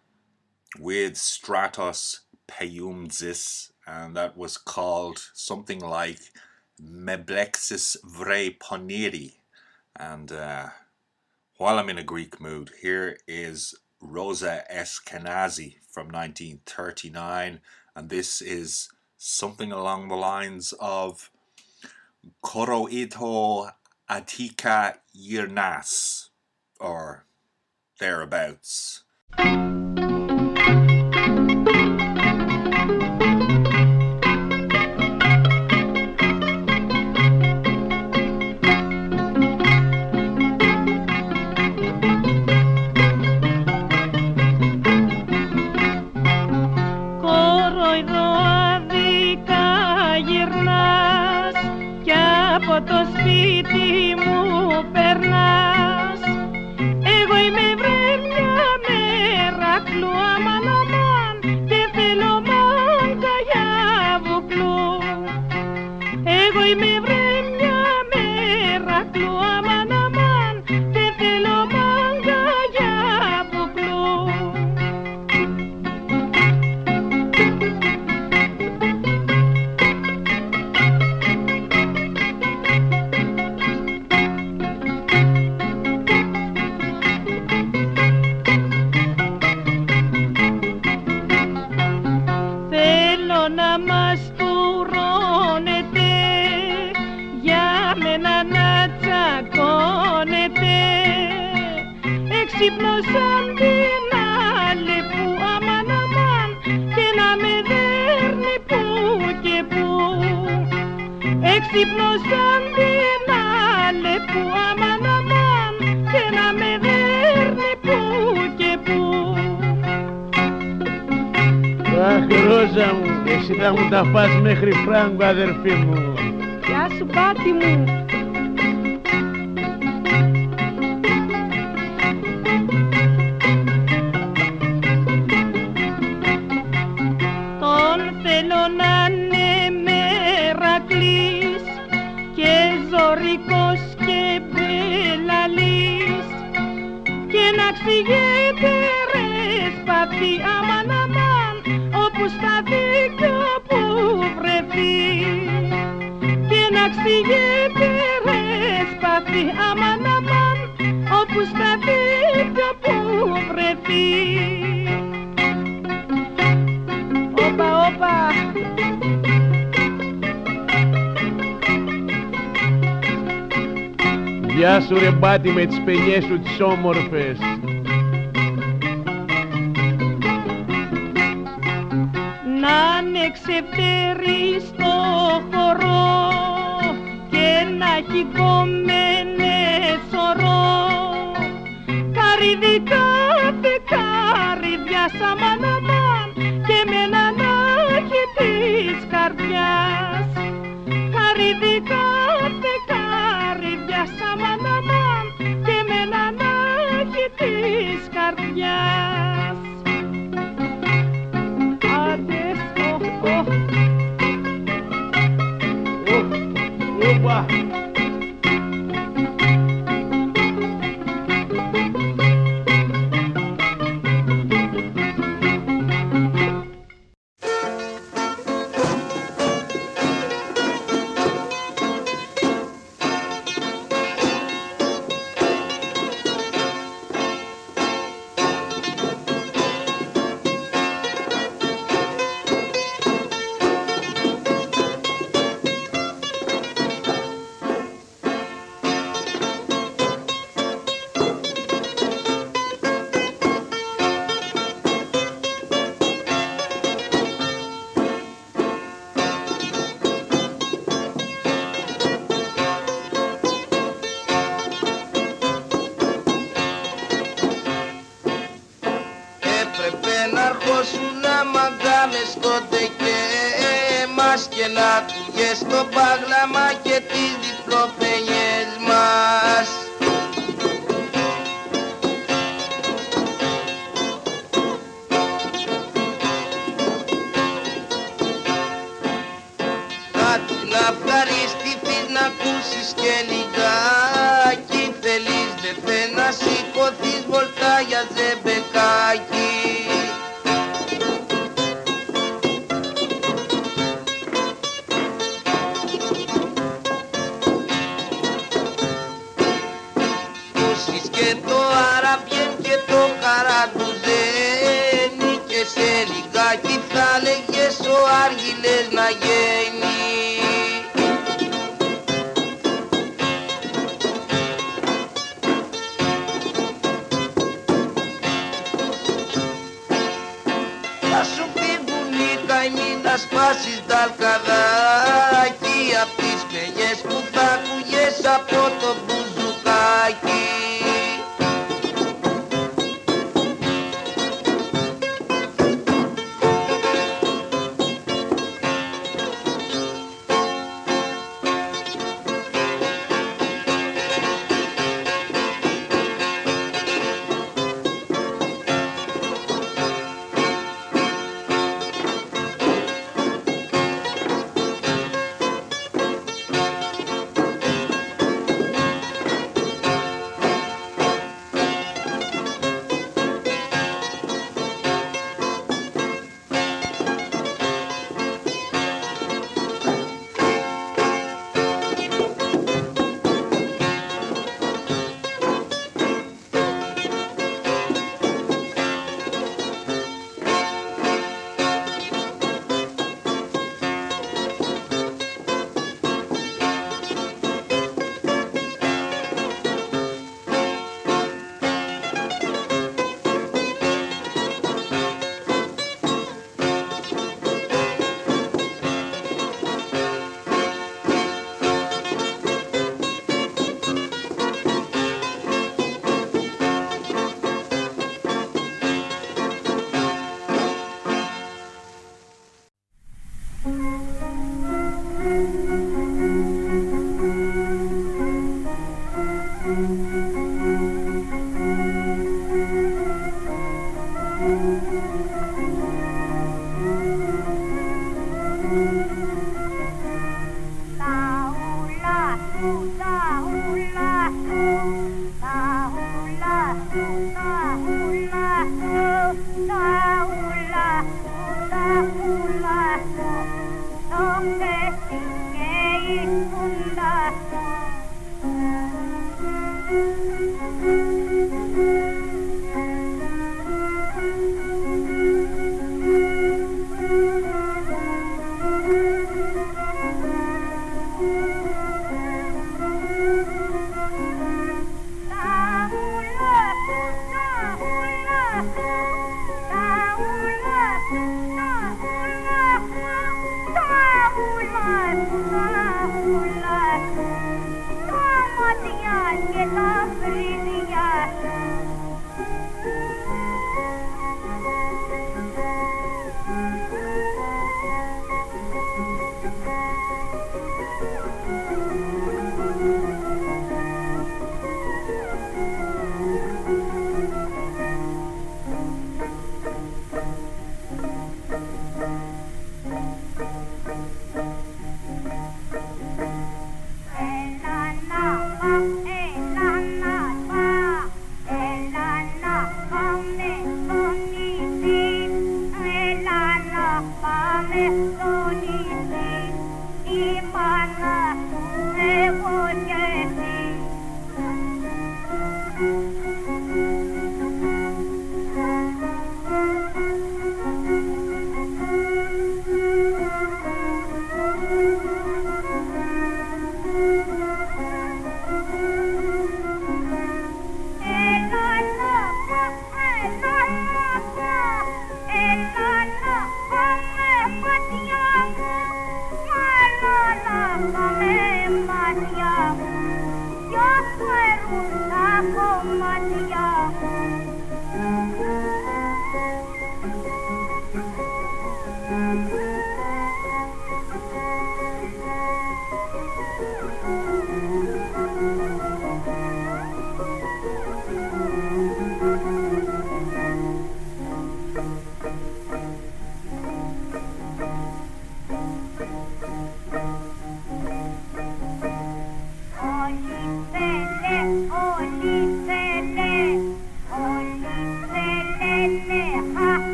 with Stratos Peyumzis, and that was called something like Meblexis Poniri. And uh, while I'm in a Greek mood, here is Rosa Eskenazi from 1939, and this is something along the lines of Koroito Atika Yirnas, or thereabouts. Εσύ θα μου τα φας μέχρι φράγκο αδερφή μου. Γεια σου πάτη μου Γεια σου ρε μπάτι με τις παινιές σου τις όμορφες. Να είναι ξεφτέρι στο χορό και να έχει άχη της καρδιάς Άντε, οχ, οχ. Όπα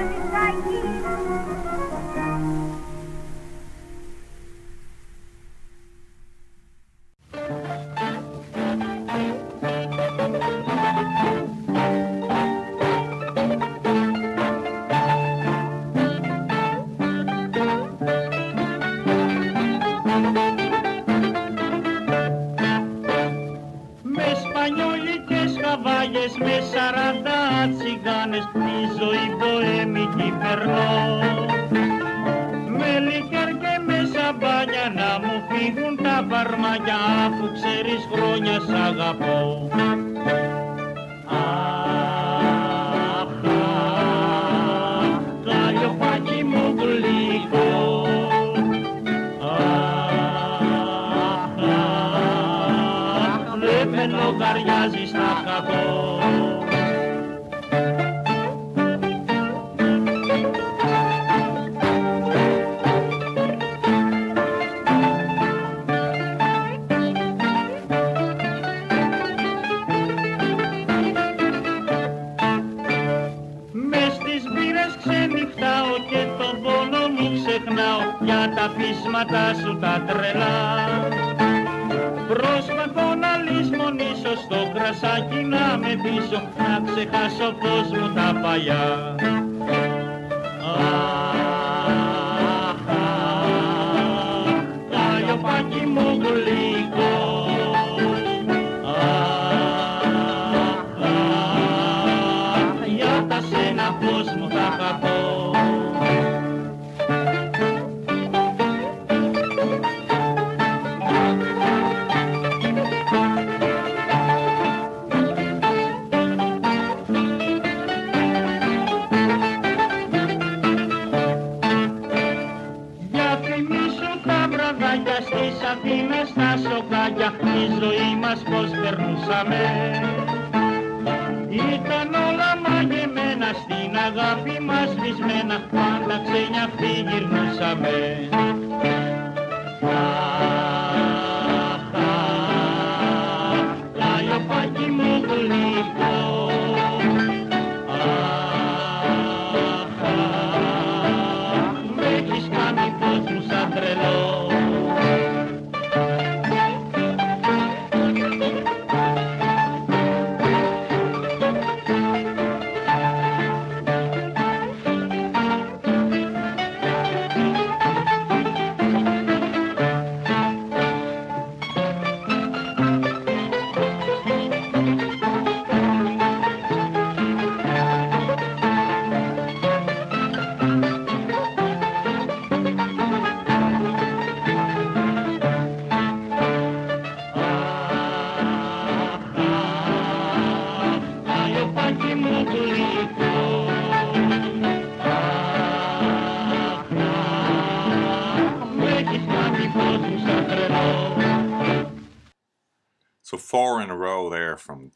quero ficar aqui.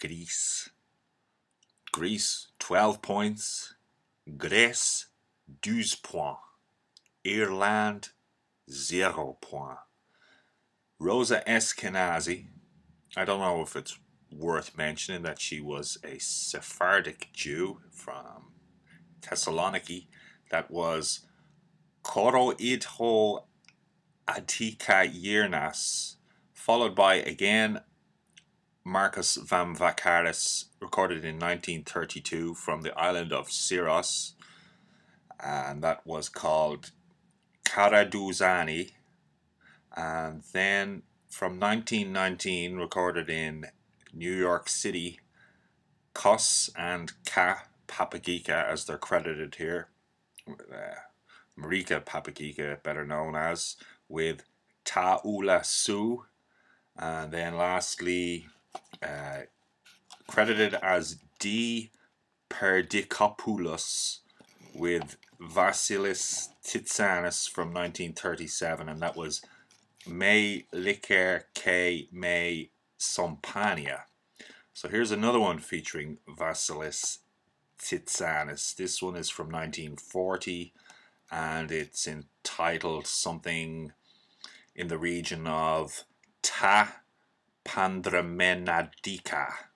Greece. Greece, 12 points. Grèce, 12 points. Ireland, 0 points. Rosa Eskenazi, I don't know if it's worth mentioning that she was a Sephardic Jew from Thessaloniki that was Koro Idho Atika Yirnas, followed by again Marcus Vamvakaris, recorded in 1932 from the island of Syros, and that was called Karaduzani. And then from 1919, recorded in New York City, Kos and Ka Papagika, as they're credited here. Uh, Marika Papagika, better known as, with Taula Su. And then lastly, uh, credited as D. Perdikopoulos with Vasilis Tsitsanis from 1937, and that was Me Liker K Me Sompania. So here's another one featuring Vasilis Tsitsanis. This one is from 1940 and it's entitled something in the region of Ta Pandramenadika.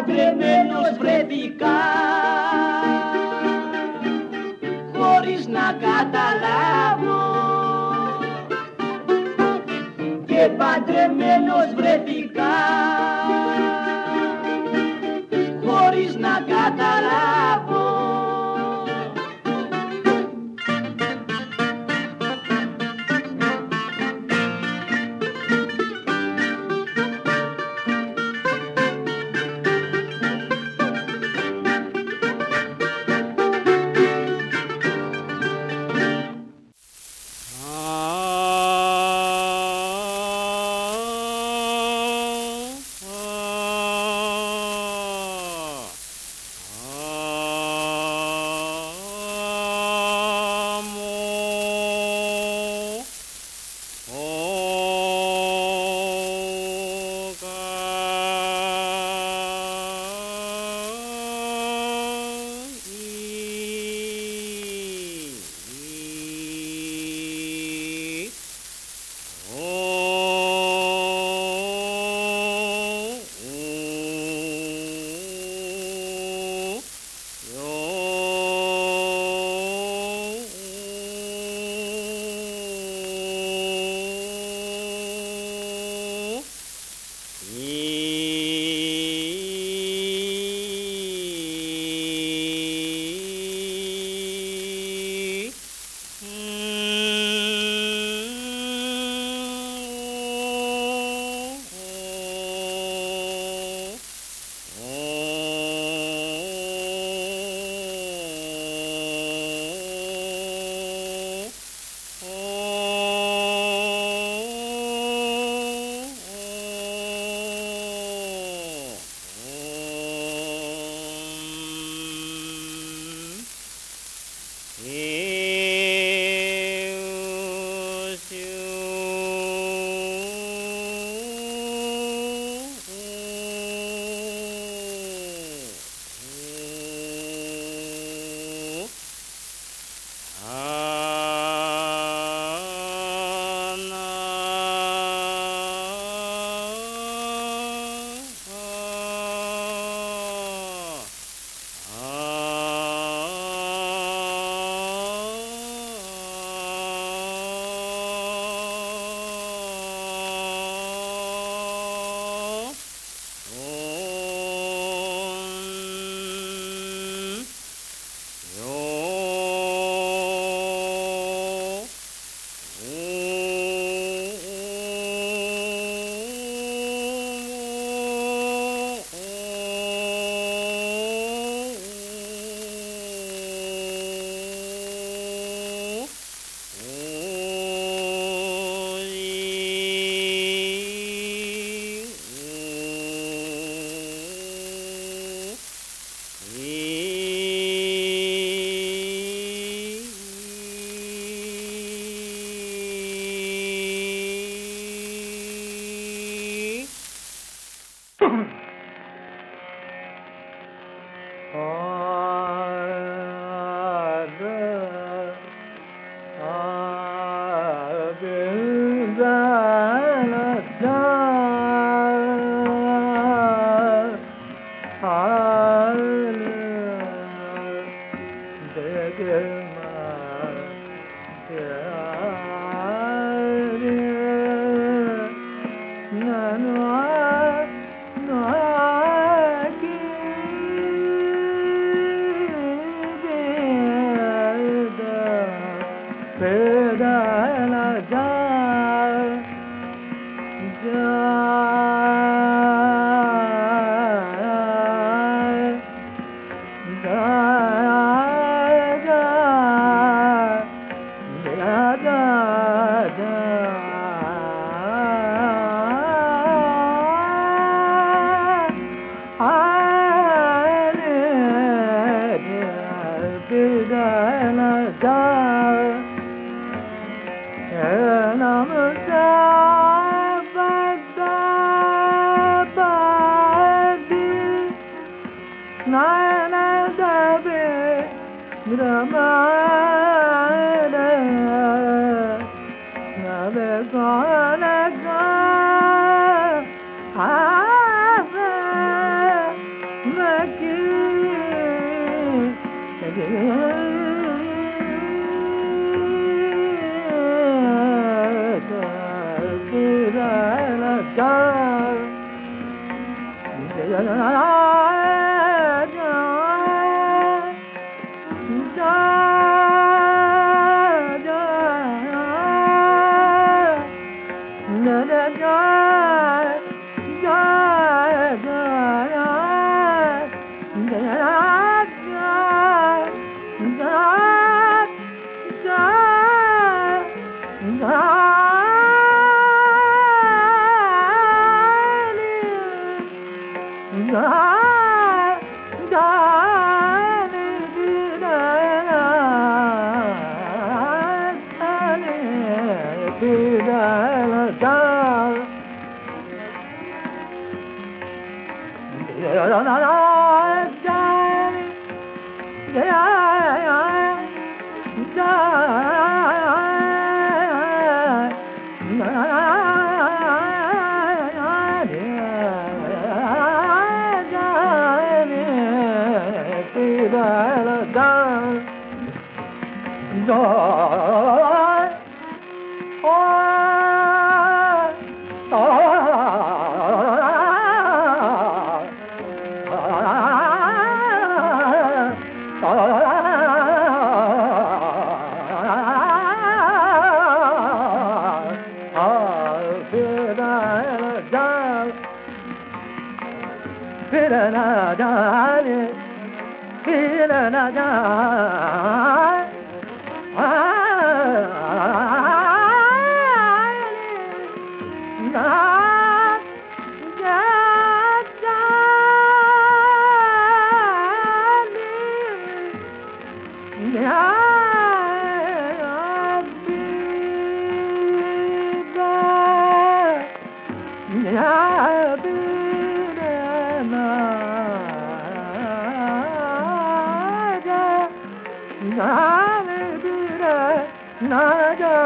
Παντρεμένος βρεθήκα χωρίς να καταλάβω. Και παντρεμένος βρεθήκα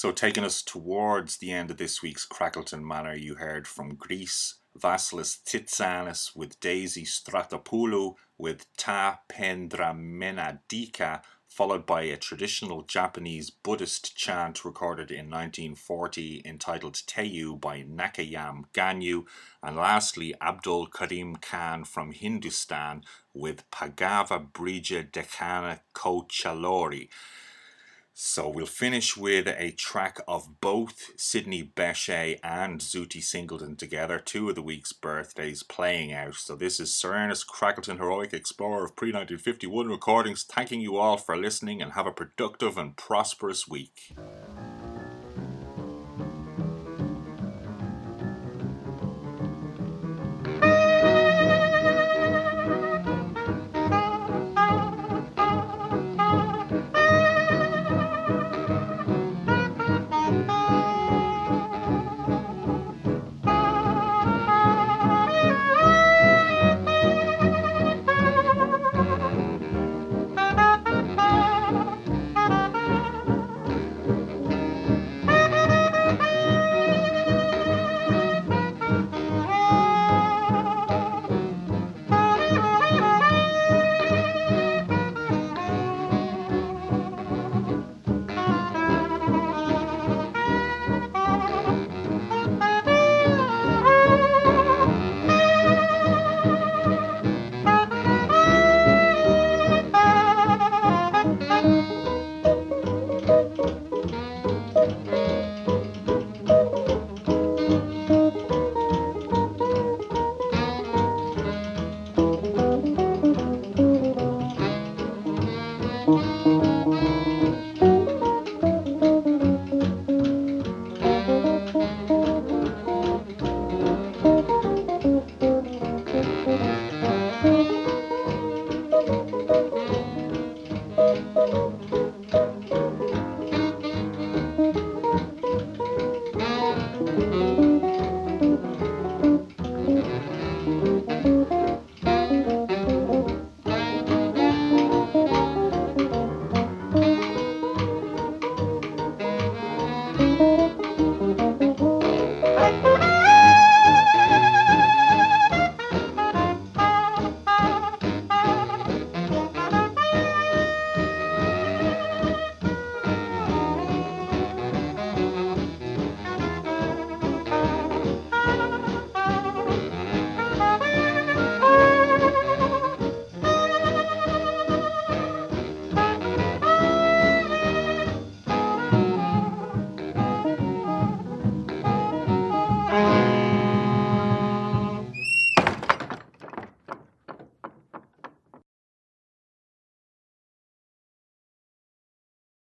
So, taking us towards the end of this week's Crackleton Manor, you heard from Greece, Vasilis Tsitsanis with Daisy Stratopoulou with Ta Pendramenadika, followed by a traditional Japanese Buddhist chant recorded in 1940 entitled Teyu by Nakayam Ganyu, and lastly Abdul Karim Khan from Hindustan with Pagava Brija Dekhana Kochalori. So we'll finish with a track of both Sidney Bechet and Zutty Singleton together, two of the week's birthdays playing out. So this is Sir Ernest Crackleton, Heroic Explorer of pre 1951 recordings, thanking you all for listening and have a productive and prosperous week.